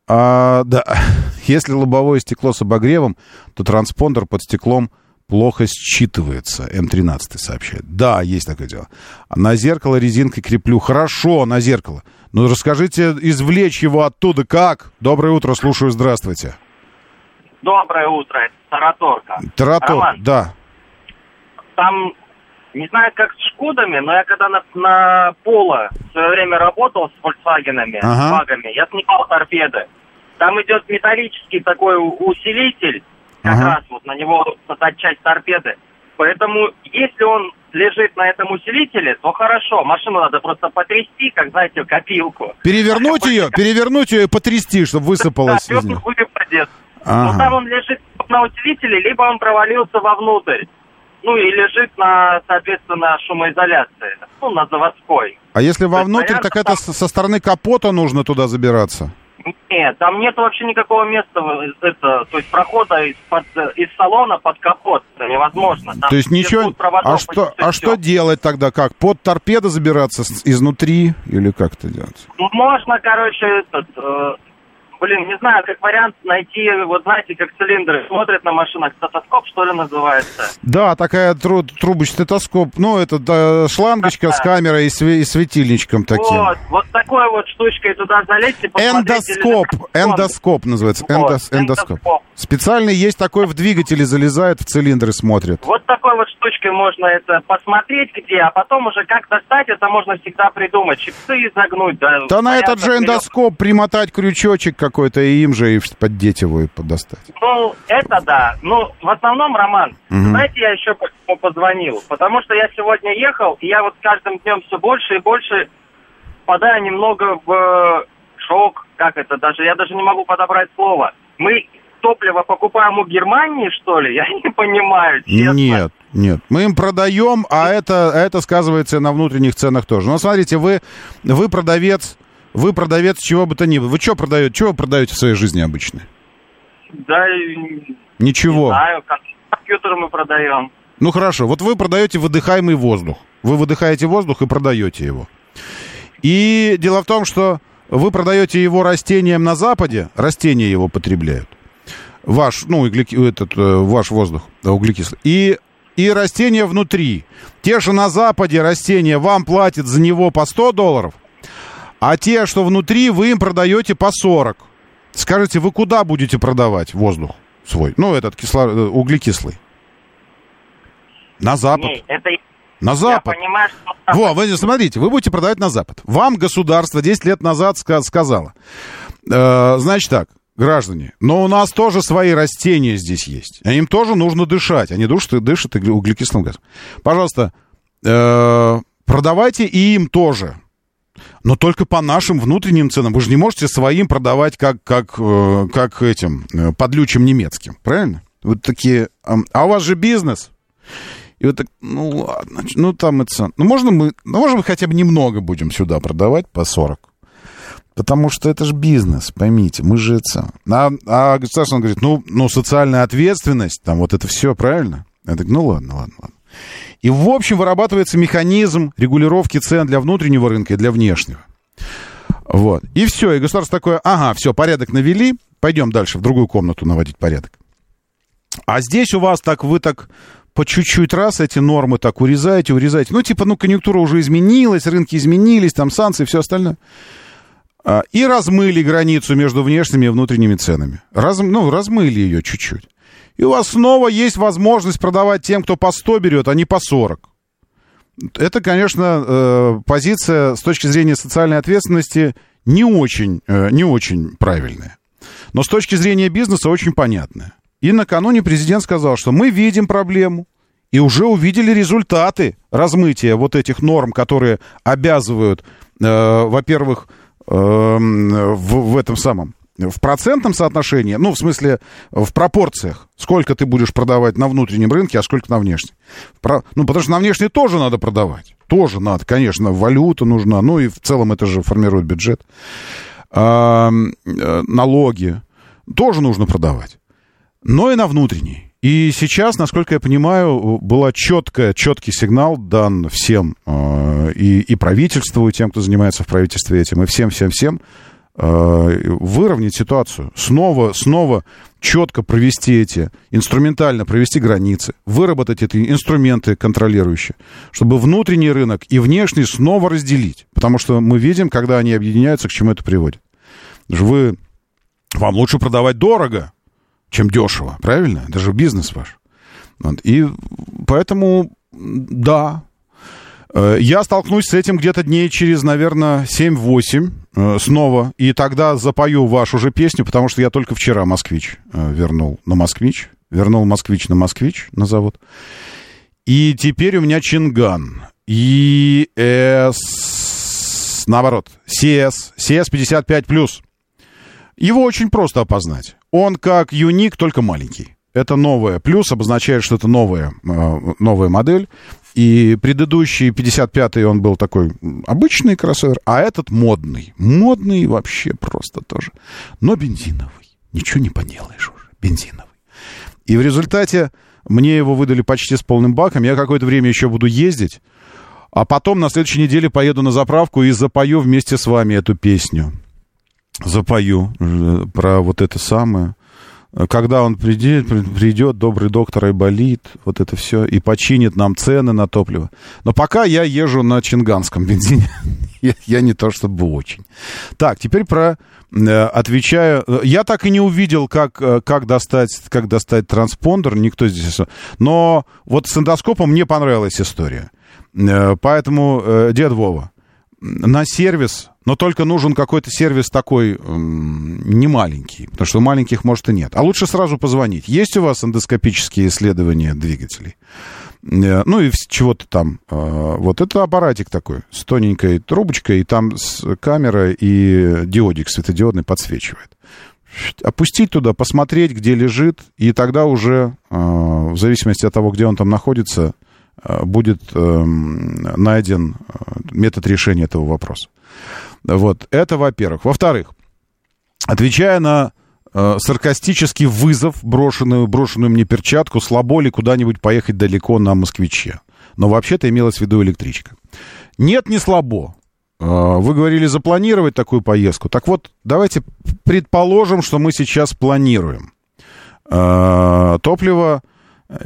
А, да, [LAUGHS] если лобовое стекло с обогревом, то транспондер под стеклом – плохо считывается, М13 сообщает. Да, есть такое дело. На зеркало резинкой креплю. Хорошо, на зеркало. Ну, расскажите, извлечь его оттуда как? Доброе утро, слушаю, здравствуйте. Доброе утро, это Тараторка. Таратор, да. Там, не знаю, как с Шкодами, но я когда на, на Поло в свое время работал с Volkswagen'ами, Ага. с вагами, я снимал торпеды. Там идет металлический такой усилитель, как Ага. раз вот на него та часть торпеды. Поэтому, если он лежит на этом усилителе, то хорошо. Машину надо просто потрясти, как, знаете, копилку. Перевернуть ее, перевернуть ее и потрясти, чтобы высыпалось Да, из нее. выпадет. Ага. Но там он лежит на усилителе, либо он провалился вовнутрь. Ну и лежит на, соответственно, шумоизоляции. Ну, на заводской. А если есть, вовнутрь, понятно, так это со стороны капота нужно туда забираться? Нет, там нет вообще никакого места, это, то есть прохода из, из салона под капот. Это невозможно. Там То есть ничего... проводов А что, а что делать тогда? Как? Под торпедо забираться с- изнутри? Или как это делать? Ну, Можно, короче, этот, э, блин, не знаю, как вариант найти, вот знаете, как цилиндры смотрят на машинах, стетоскоп, что ли, называется. Да, такая тру- трубочка, стетоскоп. Ну, это да, шлангочка с камерой и, све- и светильничком таким. Вот, вот такой вот штучкой туда залезть и посмотреть, Эндоскоп, эндоскоп называется, Вот, эндос- эндоскоп. эндоскоп. Специально есть такой в двигателе, залезает в цилиндры, смотрит. Вот такой вот штучкой можно это посмотреть где, а потом уже как достать, это можно всегда придумать. Чипсы изогнуть, да. Да на этот же вперед. эндоскоп примотать крючочек какой-то и им же и поддеть его и подостать. Ну, это да. Ну, в основном, Роман, Мгм. знаете, я еще почему позвонил? Потому что я сегодня ехал, и я вот с каждым днем все больше и больше впадаю немного в э, шок. Как это даже? Я даже не могу подобрать слово. Мы топливо покупаем у Германии, что ли? [LAUGHS] Я не понимаю, честно. Нет, нет. Мы им продаем, а это, это сказывается на внутренних ценах тоже. Но смотрите, вы, вы продавец, вы продавец чего бы то ни было. Вы что продаете? Чего вы продаете в своей жизни обычно? Да, Ничего. не знаю, ком- компьютер мы продаем. Ну хорошо, вот вы продаете выдыхаемый воздух. Вы выдыхаете воздух и продаете его. И дело в том, что вы продаете его растениям на Западе, растения его потребляют. Ваш, ну, углеки- этот, э, ваш воздух, да, углекислый. И и растения внутри. Те, что на Западе растения вам платят за него по 100 долларов, а те, что внутри, вы им продаете по 40. Скажите, вы куда будете продавать воздух свой? Ну, этот кислород, э, углекислый. На Запад. Не, это На Запад. я понимаю, что... Во, вы смотрите, вы будете продавать на Запад. Вам государство 10 лет назад ска- сказало. Э, значит так, граждане, но у нас тоже свои растения здесь есть. А Им тоже нужно дышать. Они дышат, и дышат угле- углекислым газом. Пожалуйста, э, продавайте и им тоже. Но только по нашим внутренним ценам. Вы же не можете своим продавать как, как, э, как этим э, подлючим немецким. Правильно? Вот такие... А у вас же бизнес. И вот так, ну ладно, ну там это... Ну можно мы, ну можем мы хотя бы немного будем сюда продавать по 40? Потому что это же бизнес, поймите, мы же это... А, а государство говорит, ну, ну, социальная ответственность, там вот это все, правильно? Я так, ну ладно, ладно, ладно. И, в общем, вырабатывается механизм регулировки цен для внутреннего рынка и для внешнего. Вот. И все, и государство такое, ага, все, порядок навели, пойдем дальше в другую комнату наводить порядок. А здесь у вас так, вы так по чуть-чуть раз эти нормы так урезаете, урезаете. Ну, типа, ну, конъюнктура уже изменилась, рынки изменились, там санкции, все остальное. А, И размыли границу между внешними и внутренними ценами. Раз, ну, размыли ее чуть-чуть. И у вас снова есть возможность продавать тем, кто по 100 берет, а не по 40. Это, конечно, э, позиция с точки зрения социальной ответственности не очень, э, не очень правильная. Но с точки зрения бизнеса очень понятная. И накануне президент сказал, что мы видим проблему и уже увидели результаты размытия вот этих норм, которые обязывают, э, во-первых, э, в, в этом самом, в процентном соотношении, ну, в смысле, в пропорциях, сколько ты будешь продавать на внутреннем рынке, а сколько на внешнем. Про- ну, потому что на внешний тоже надо продавать. Тоже надо, конечно, валюта нужна, ну, и в целом это же формирует бюджет. А, э, налоги тоже нужно продавать. Но и на внутренний. И сейчас, насколько я понимаю, была четкая, четкий сигнал дан всем, э, и, и правительству, и тем, кто занимается в правительстве этим, и всем-всем-всем, выровнять ситуацию. Снова, снова четко провести эти, инструментально провести границы, выработать эти инструменты контролирующие, чтобы внутренний рынок и внешний снова разделить. Потому что мы видим, когда они объединяются, к чему это приводит. Вы, вам лучше продавать дорого, чем дешево, правильно? Это же бизнес ваш. Вот. И поэтому, да, Э, я столкнусь с этим где-то дней через, наверное, 7-8 э, снова. И тогда запою вашу же песню, потому что я только вчера «Москвич» э, вернул на «Москвич». Вернул «Москвич» на «Москвич» на завод. И теперь у меня «Чинган». И наоборот, CS, CS 55+. Его очень просто опознать. Он как юник, только маленький. Это новое. Плюс обозначает, что это новая, э, новая модель. И предыдущий 55-й, он был такой обычный кроссовер, а этот модный. Модный вообще просто тоже. Но бензиновый. Ничего не поделаешь уже. Бензиновый. И в результате мне его выдали почти с полным баком. Я какое-то время еще буду ездить. А потом на следующей неделе поеду на заправку и запою вместе с вами эту песню. Запою э, про вот это самое. Когда он придет, придет, добрый доктор Айболит, вот это все, и починит нам цены на топливо. Но пока я езжу на чинганском бензине. [LAUGHS] я, не то чтобы очень. Так, теперь про... Э, отвечаю... Я так и не увидел, как, э, как, достать, как достать транспондер. Никто здесь... Но вот с эндоскопом мне понравилась история. Э, поэтому, э, дед Вова, на сервис, но только нужен какой-то сервис такой не маленький, потому что маленьких, может, и нет. А лучше сразу позвонить. Есть у вас эндоскопические исследования двигателей? Э, Ну и чего-то там. Э, Вот это аппаратик такой с тоненькой трубочкой, и там камера и диодик светодиодный подсвечивает. Опустить туда, посмотреть, где лежит, и тогда уже, э, в зависимости от того, где он там находится, будет эм, найден э, метод решения этого вопроса. Вот, это во-первых. Во-вторых, отвечая на э, саркастический вызов, брошенную, брошенную мне перчатку, слабо ли куда-нибудь поехать далеко на москвиче. Но вообще-то имелось в виду электричка. Нет, не слабо. Э, Вы говорили запланировать такую поездку. Так вот, давайте предположим, что мы сейчас планируем. Э, Топливо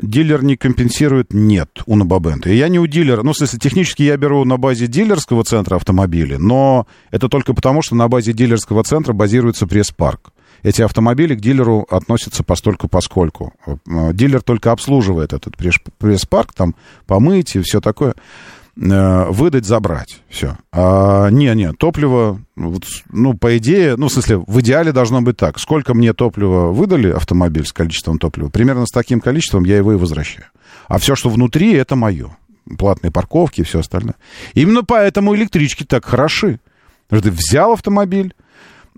Дилер не компенсирует? Нет, у Набабента. Я не у дилера. Ну, в смысле, технически я беру на базе дилерского центра автомобили, но это только потому, что на базе дилерского центра базируется пресс-парк. Эти автомобили к дилеру относятся постольку поскольку. Э, Дилер только обслуживает этот пресс- пресс-парк, там помыть и все такое. Э, Выдать, забрать. Все. А, не, не, топливо, вот, ну, по идее, ну, в смысле, в идеале должно быть так. Сколько мне топлива выдали автомобиль с количеством топлива, примерно с таким количеством я его и возвращаю. А все, что внутри, это мое. Платные парковки и все остальное. Именно поэтому электрички так хороши. Потому что ты взял автомобиль,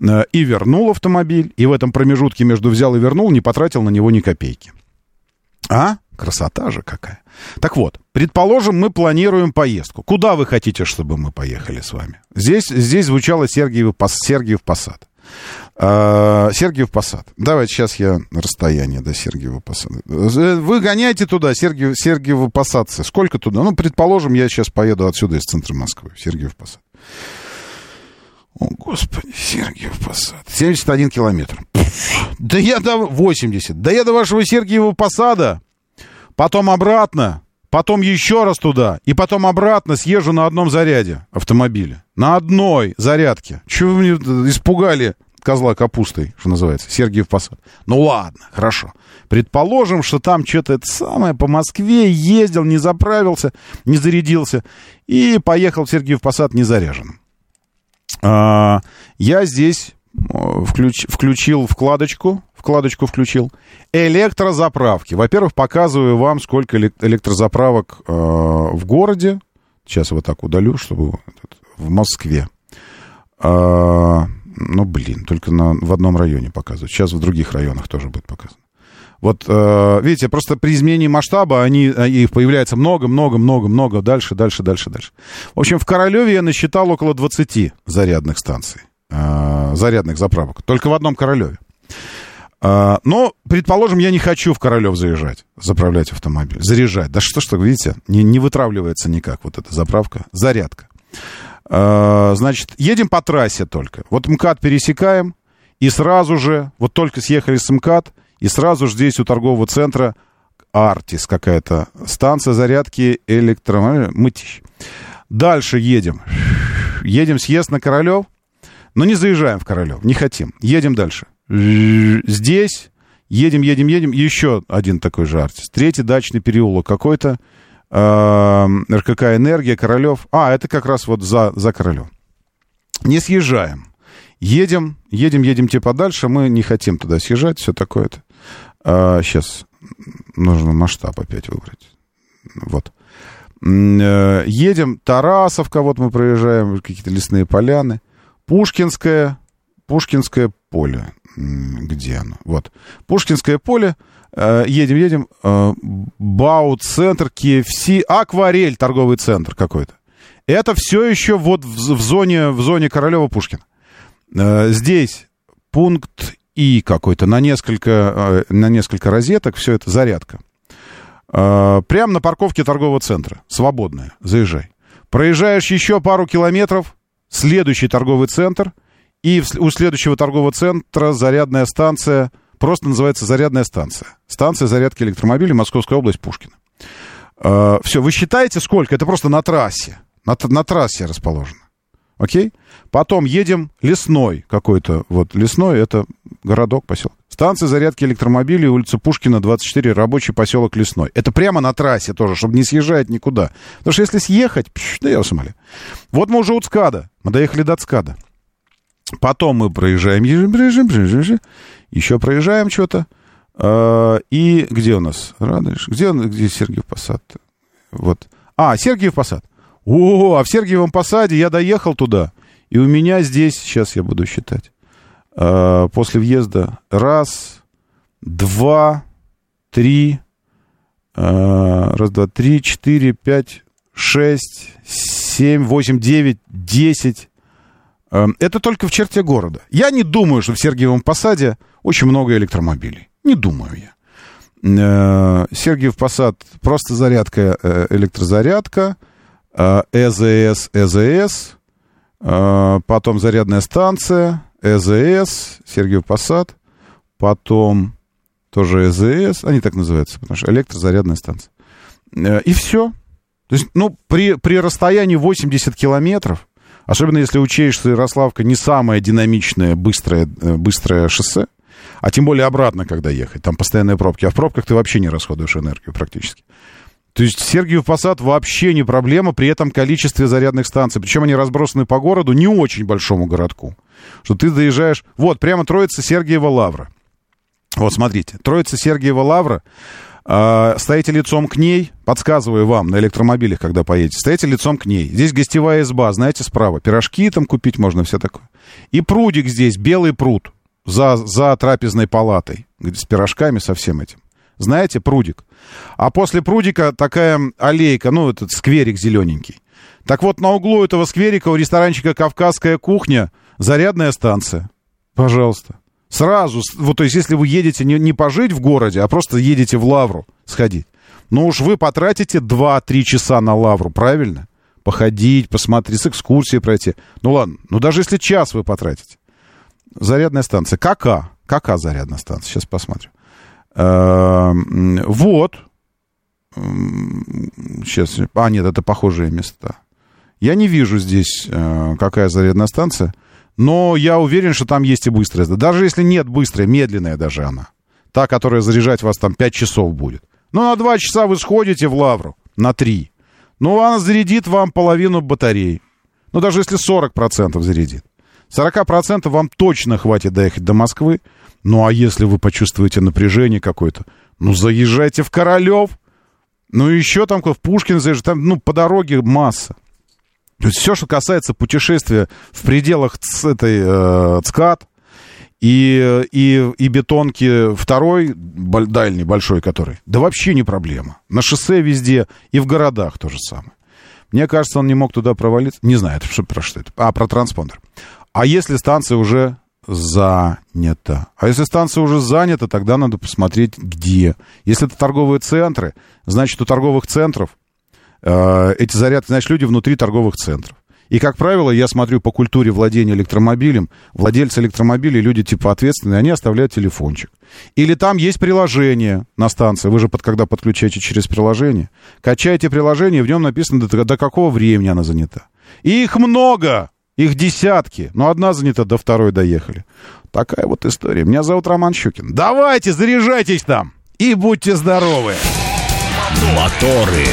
э, и вернул автомобиль, и в этом промежутке между взял и вернул не потратил на него ни копейки. А? Красота же какая. Так вот, предположим, мы планируем поездку. Куда вы хотите, чтобы мы поехали с вами? Здесь, здесь звучало Сергиев, Пос- Сергиев Посад. А, Сергиев Посад. Давайте сейчас я расстояние до Сергиева Посада. Вы гоняйте туда, Сергиев, Сергиево Посадцы. Сколько туда? Ну, предположим, я сейчас поеду отсюда из центра Москвы, Сергиев Посад. О, Господи, Сергиев Посад. 71 километр. Да я до 80. Да я до вашего Сергиева Посада. Потом обратно. Потом еще раз туда. И потом обратно съезжу на одном заряде автомобиля. На одной зарядке. Чего вы мне испугали козла капустой, что называется, Сергиев Посад. Ну ладно, хорошо. Предположим, что там что-то это самое по Москве ездил, не заправился, не зарядился и поехал в Сергиев Посад незаряженным. А, я здесь э, включ- включил вкладочку, вкладочку включил, электрозаправки. Во-первых, показываю вам, сколько элек- электрозаправок э, в городе. Сейчас вот так удалю, чтобы в Москве. А, ну, блин, только на, в одном районе показывают. Сейчас в других районах тоже будет показано. Вот, э, видите, просто при изменении масштаба они, э, их появляется много, много, много, много, дальше, дальше, дальше, дальше. В общем, в Королеве я насчитал около 20 зарядных станций, э, зарядных заправок, только в одном Королеве. Но, предположим, я не хочу в Королев заезжать, заправлять автомобиль, заряжать. Да что ж так, видите, не, не вытравливается никак вот эта заправка, зарядка. Значит, едем по трассе только. Вот МКАД пересекаем, и сразу же, вот только съехали с МКАД, и сразу же здесь у торгового центра Артис какая-то станция зарядки электромытищ. Дальше едем. Едем съезд на Королев, но не заезжаем в Королев, не хотим. Едем дальше. Здесь едем, едем, едем, еще один такой же Артис. Третий дачный переулок какой-то. э, РКК «Энергия», Королев. А, это как раз вот за, за Королев. Не съезжаем. Едем, едем, едем типа дальше. Мы не хотим туда съезжать, все такое-то. А, сейчас нужно масштаб опять выбрать. Вот. Э, Едем, Тарасовка, вот мы проезжаем, какие-то лесные поляны. Пушкинское, Пушкинское поле. Где оно? Вот. Пушкинское поле. Э, Едем, едем. э, Бау-центр, KFC, Акварель, торговый центр какой-то. Это все еще вот в, зоне, в зоне Королева-Пушкина. Здесь пункт И какой-то на несколько, э, на несколько розеток, все это зарядка. Э, Прямо на парковке торгового центра. Свободная. Заезжай. Проезжаешь еще пару километров, следующий торговый центр, и у следующего торгового центра зарядная станция, просто называется зарядная станция. Станция зарядки электромобилей, Московская область, Пушкина. все, вы считаете, сколько? Это просто на трассе. На, на трассе расположено. Окей? Потом едем лесной какой-то. Вот лесной это городок, поселок. Станция зарядки электромобилей, улица Пушкина, 24, рабочий поселок Лесной. Это прямо на трассе тоже, чтобы не съезжать никуда. Потому что если съехать, пш, да я вас умоляю. Вот мы уже у ЦКАДа. Мы доехали до ЦКАДа. Потом мы проезжаем, проезжаем, проезжаем, еще проезжаем что-то. А, И где у нас? Радыш? Где, где Сергиев Посад? Вот. А, Сергиев Посад. О, а в Сергиевом Посаде я доехал туда. И у меня здесь, сейчас я буду считать, а, после въезда раз, два, три, а, раз, два, три, четыре, пять, шесть, семь, восемь, девять, десять. А, Это только в черте города. Я не думаю, что в Сергиевом Посаде очень много электромобилей. Не думаю я. Э, Сергиев Посад просто зарядка, э, электрозарядка, ЭЗС, ЭЗС, э, потом зарядная станция, ЭЗС, Сергиев Посад, потом тоже ЭЗС, они так называются, потому что электрозарядная станция. Э, И все. То есть, ну, при, при расстоянии 80 километров, особенно если учесть, что Ярославка не самое динамичное, быстрое, э, быстрое шоссе, а тем более обратно, когда ехать, там постоянные пробки, а в пробках ты вообще не расходуешь энергию практически. То есть Сергиев Посад вообще не проблема при этом количестве зарядных станций. Причем они разбросаны по городу, не очень большому городку. Что ты доезжаешь... Вот, прямо Троица Сергиева Лавра. Вот, смотрите. Троица Сергиева Лавра. Э, стоите лицом к ней, подсказываю вам на электромобилях, когда поедете, стоите лицом к ней. Здесь гостевая изба, знаете, справа. Пирожки там купить можно, все такое. И прудик здесь, белый пруд, за, за трапезной палатой, с пирожками, со всем этим. Знаете, прудик. А после прудика такая аллейка, ну, этот скверик зелененький. Так вот, на углу этого скверика у ресторанчика «Кавказская кухня» зарядная станция. Пожалуйста. Сразу, вот, то есть, если вы едете не, не пожить в городе, а просто едете в Лавру сходить, ну уж вы потратите 2-3 часа на Лавру, правильно? Походить, посмотреть, с экскурсией пройти. Ну ладно, ну даже если час вы потратите. Зарядная станция. КК. КК зарядная станция. Сейчас посмотрим. Эм, Вот. Сейчас. А, нет, это похожие места. Я не вижу здесь, э, какая зарядная станция. Но я уверен, что там есть и быстрая. Даже если нет быстрая, медленная даже она. Та, которая заряжать вас там 5 часов будет. Ну, на 2 часа вы сходите в Лавру. На 3. Ну, она зарядит вам половину батареи. Ну, даже если 40% зарядит. 40% вам точно хватит доехать до Москвы. Ну, а если вы почувствуете напряжение какое-то, ну, заезжайте в Королев. Ну, еще там в Пушкин заезжайте. Там, ну, по дороге масса. То есть все, что касается путешествия в пределах этой э, ЦКАД и, и, и бетонки второй, дальний, большой который, да вообще не проблема. На шоссе везде и в городах то же самое. Мне кажется, он не мог туда провалиться. Не знаю, это про что это. А, про транспондер. А если станция уже занята? А если станция уже занята, тогда надо посмотреть, где. Если это торговые центры, значит, у торговых центров э, эти зарядки, значит, люди внутри торговых центров. И, как правило, я смотрю по культуре владения электромобилем, владельцы электромобилей, люди типа ответственные, они оставляют телефончик. Или там есть приложение на станции, вы же под, когда подключаете через приложение, качаете приложение, в нем написано, до, до какого времени она занята. И их много, их десятки, но одна занята, до второй доехали. Такая вот история. Меня зовут Роман Щукин. Давайте, заряжайтесь там и будьте здоровы. Моторы.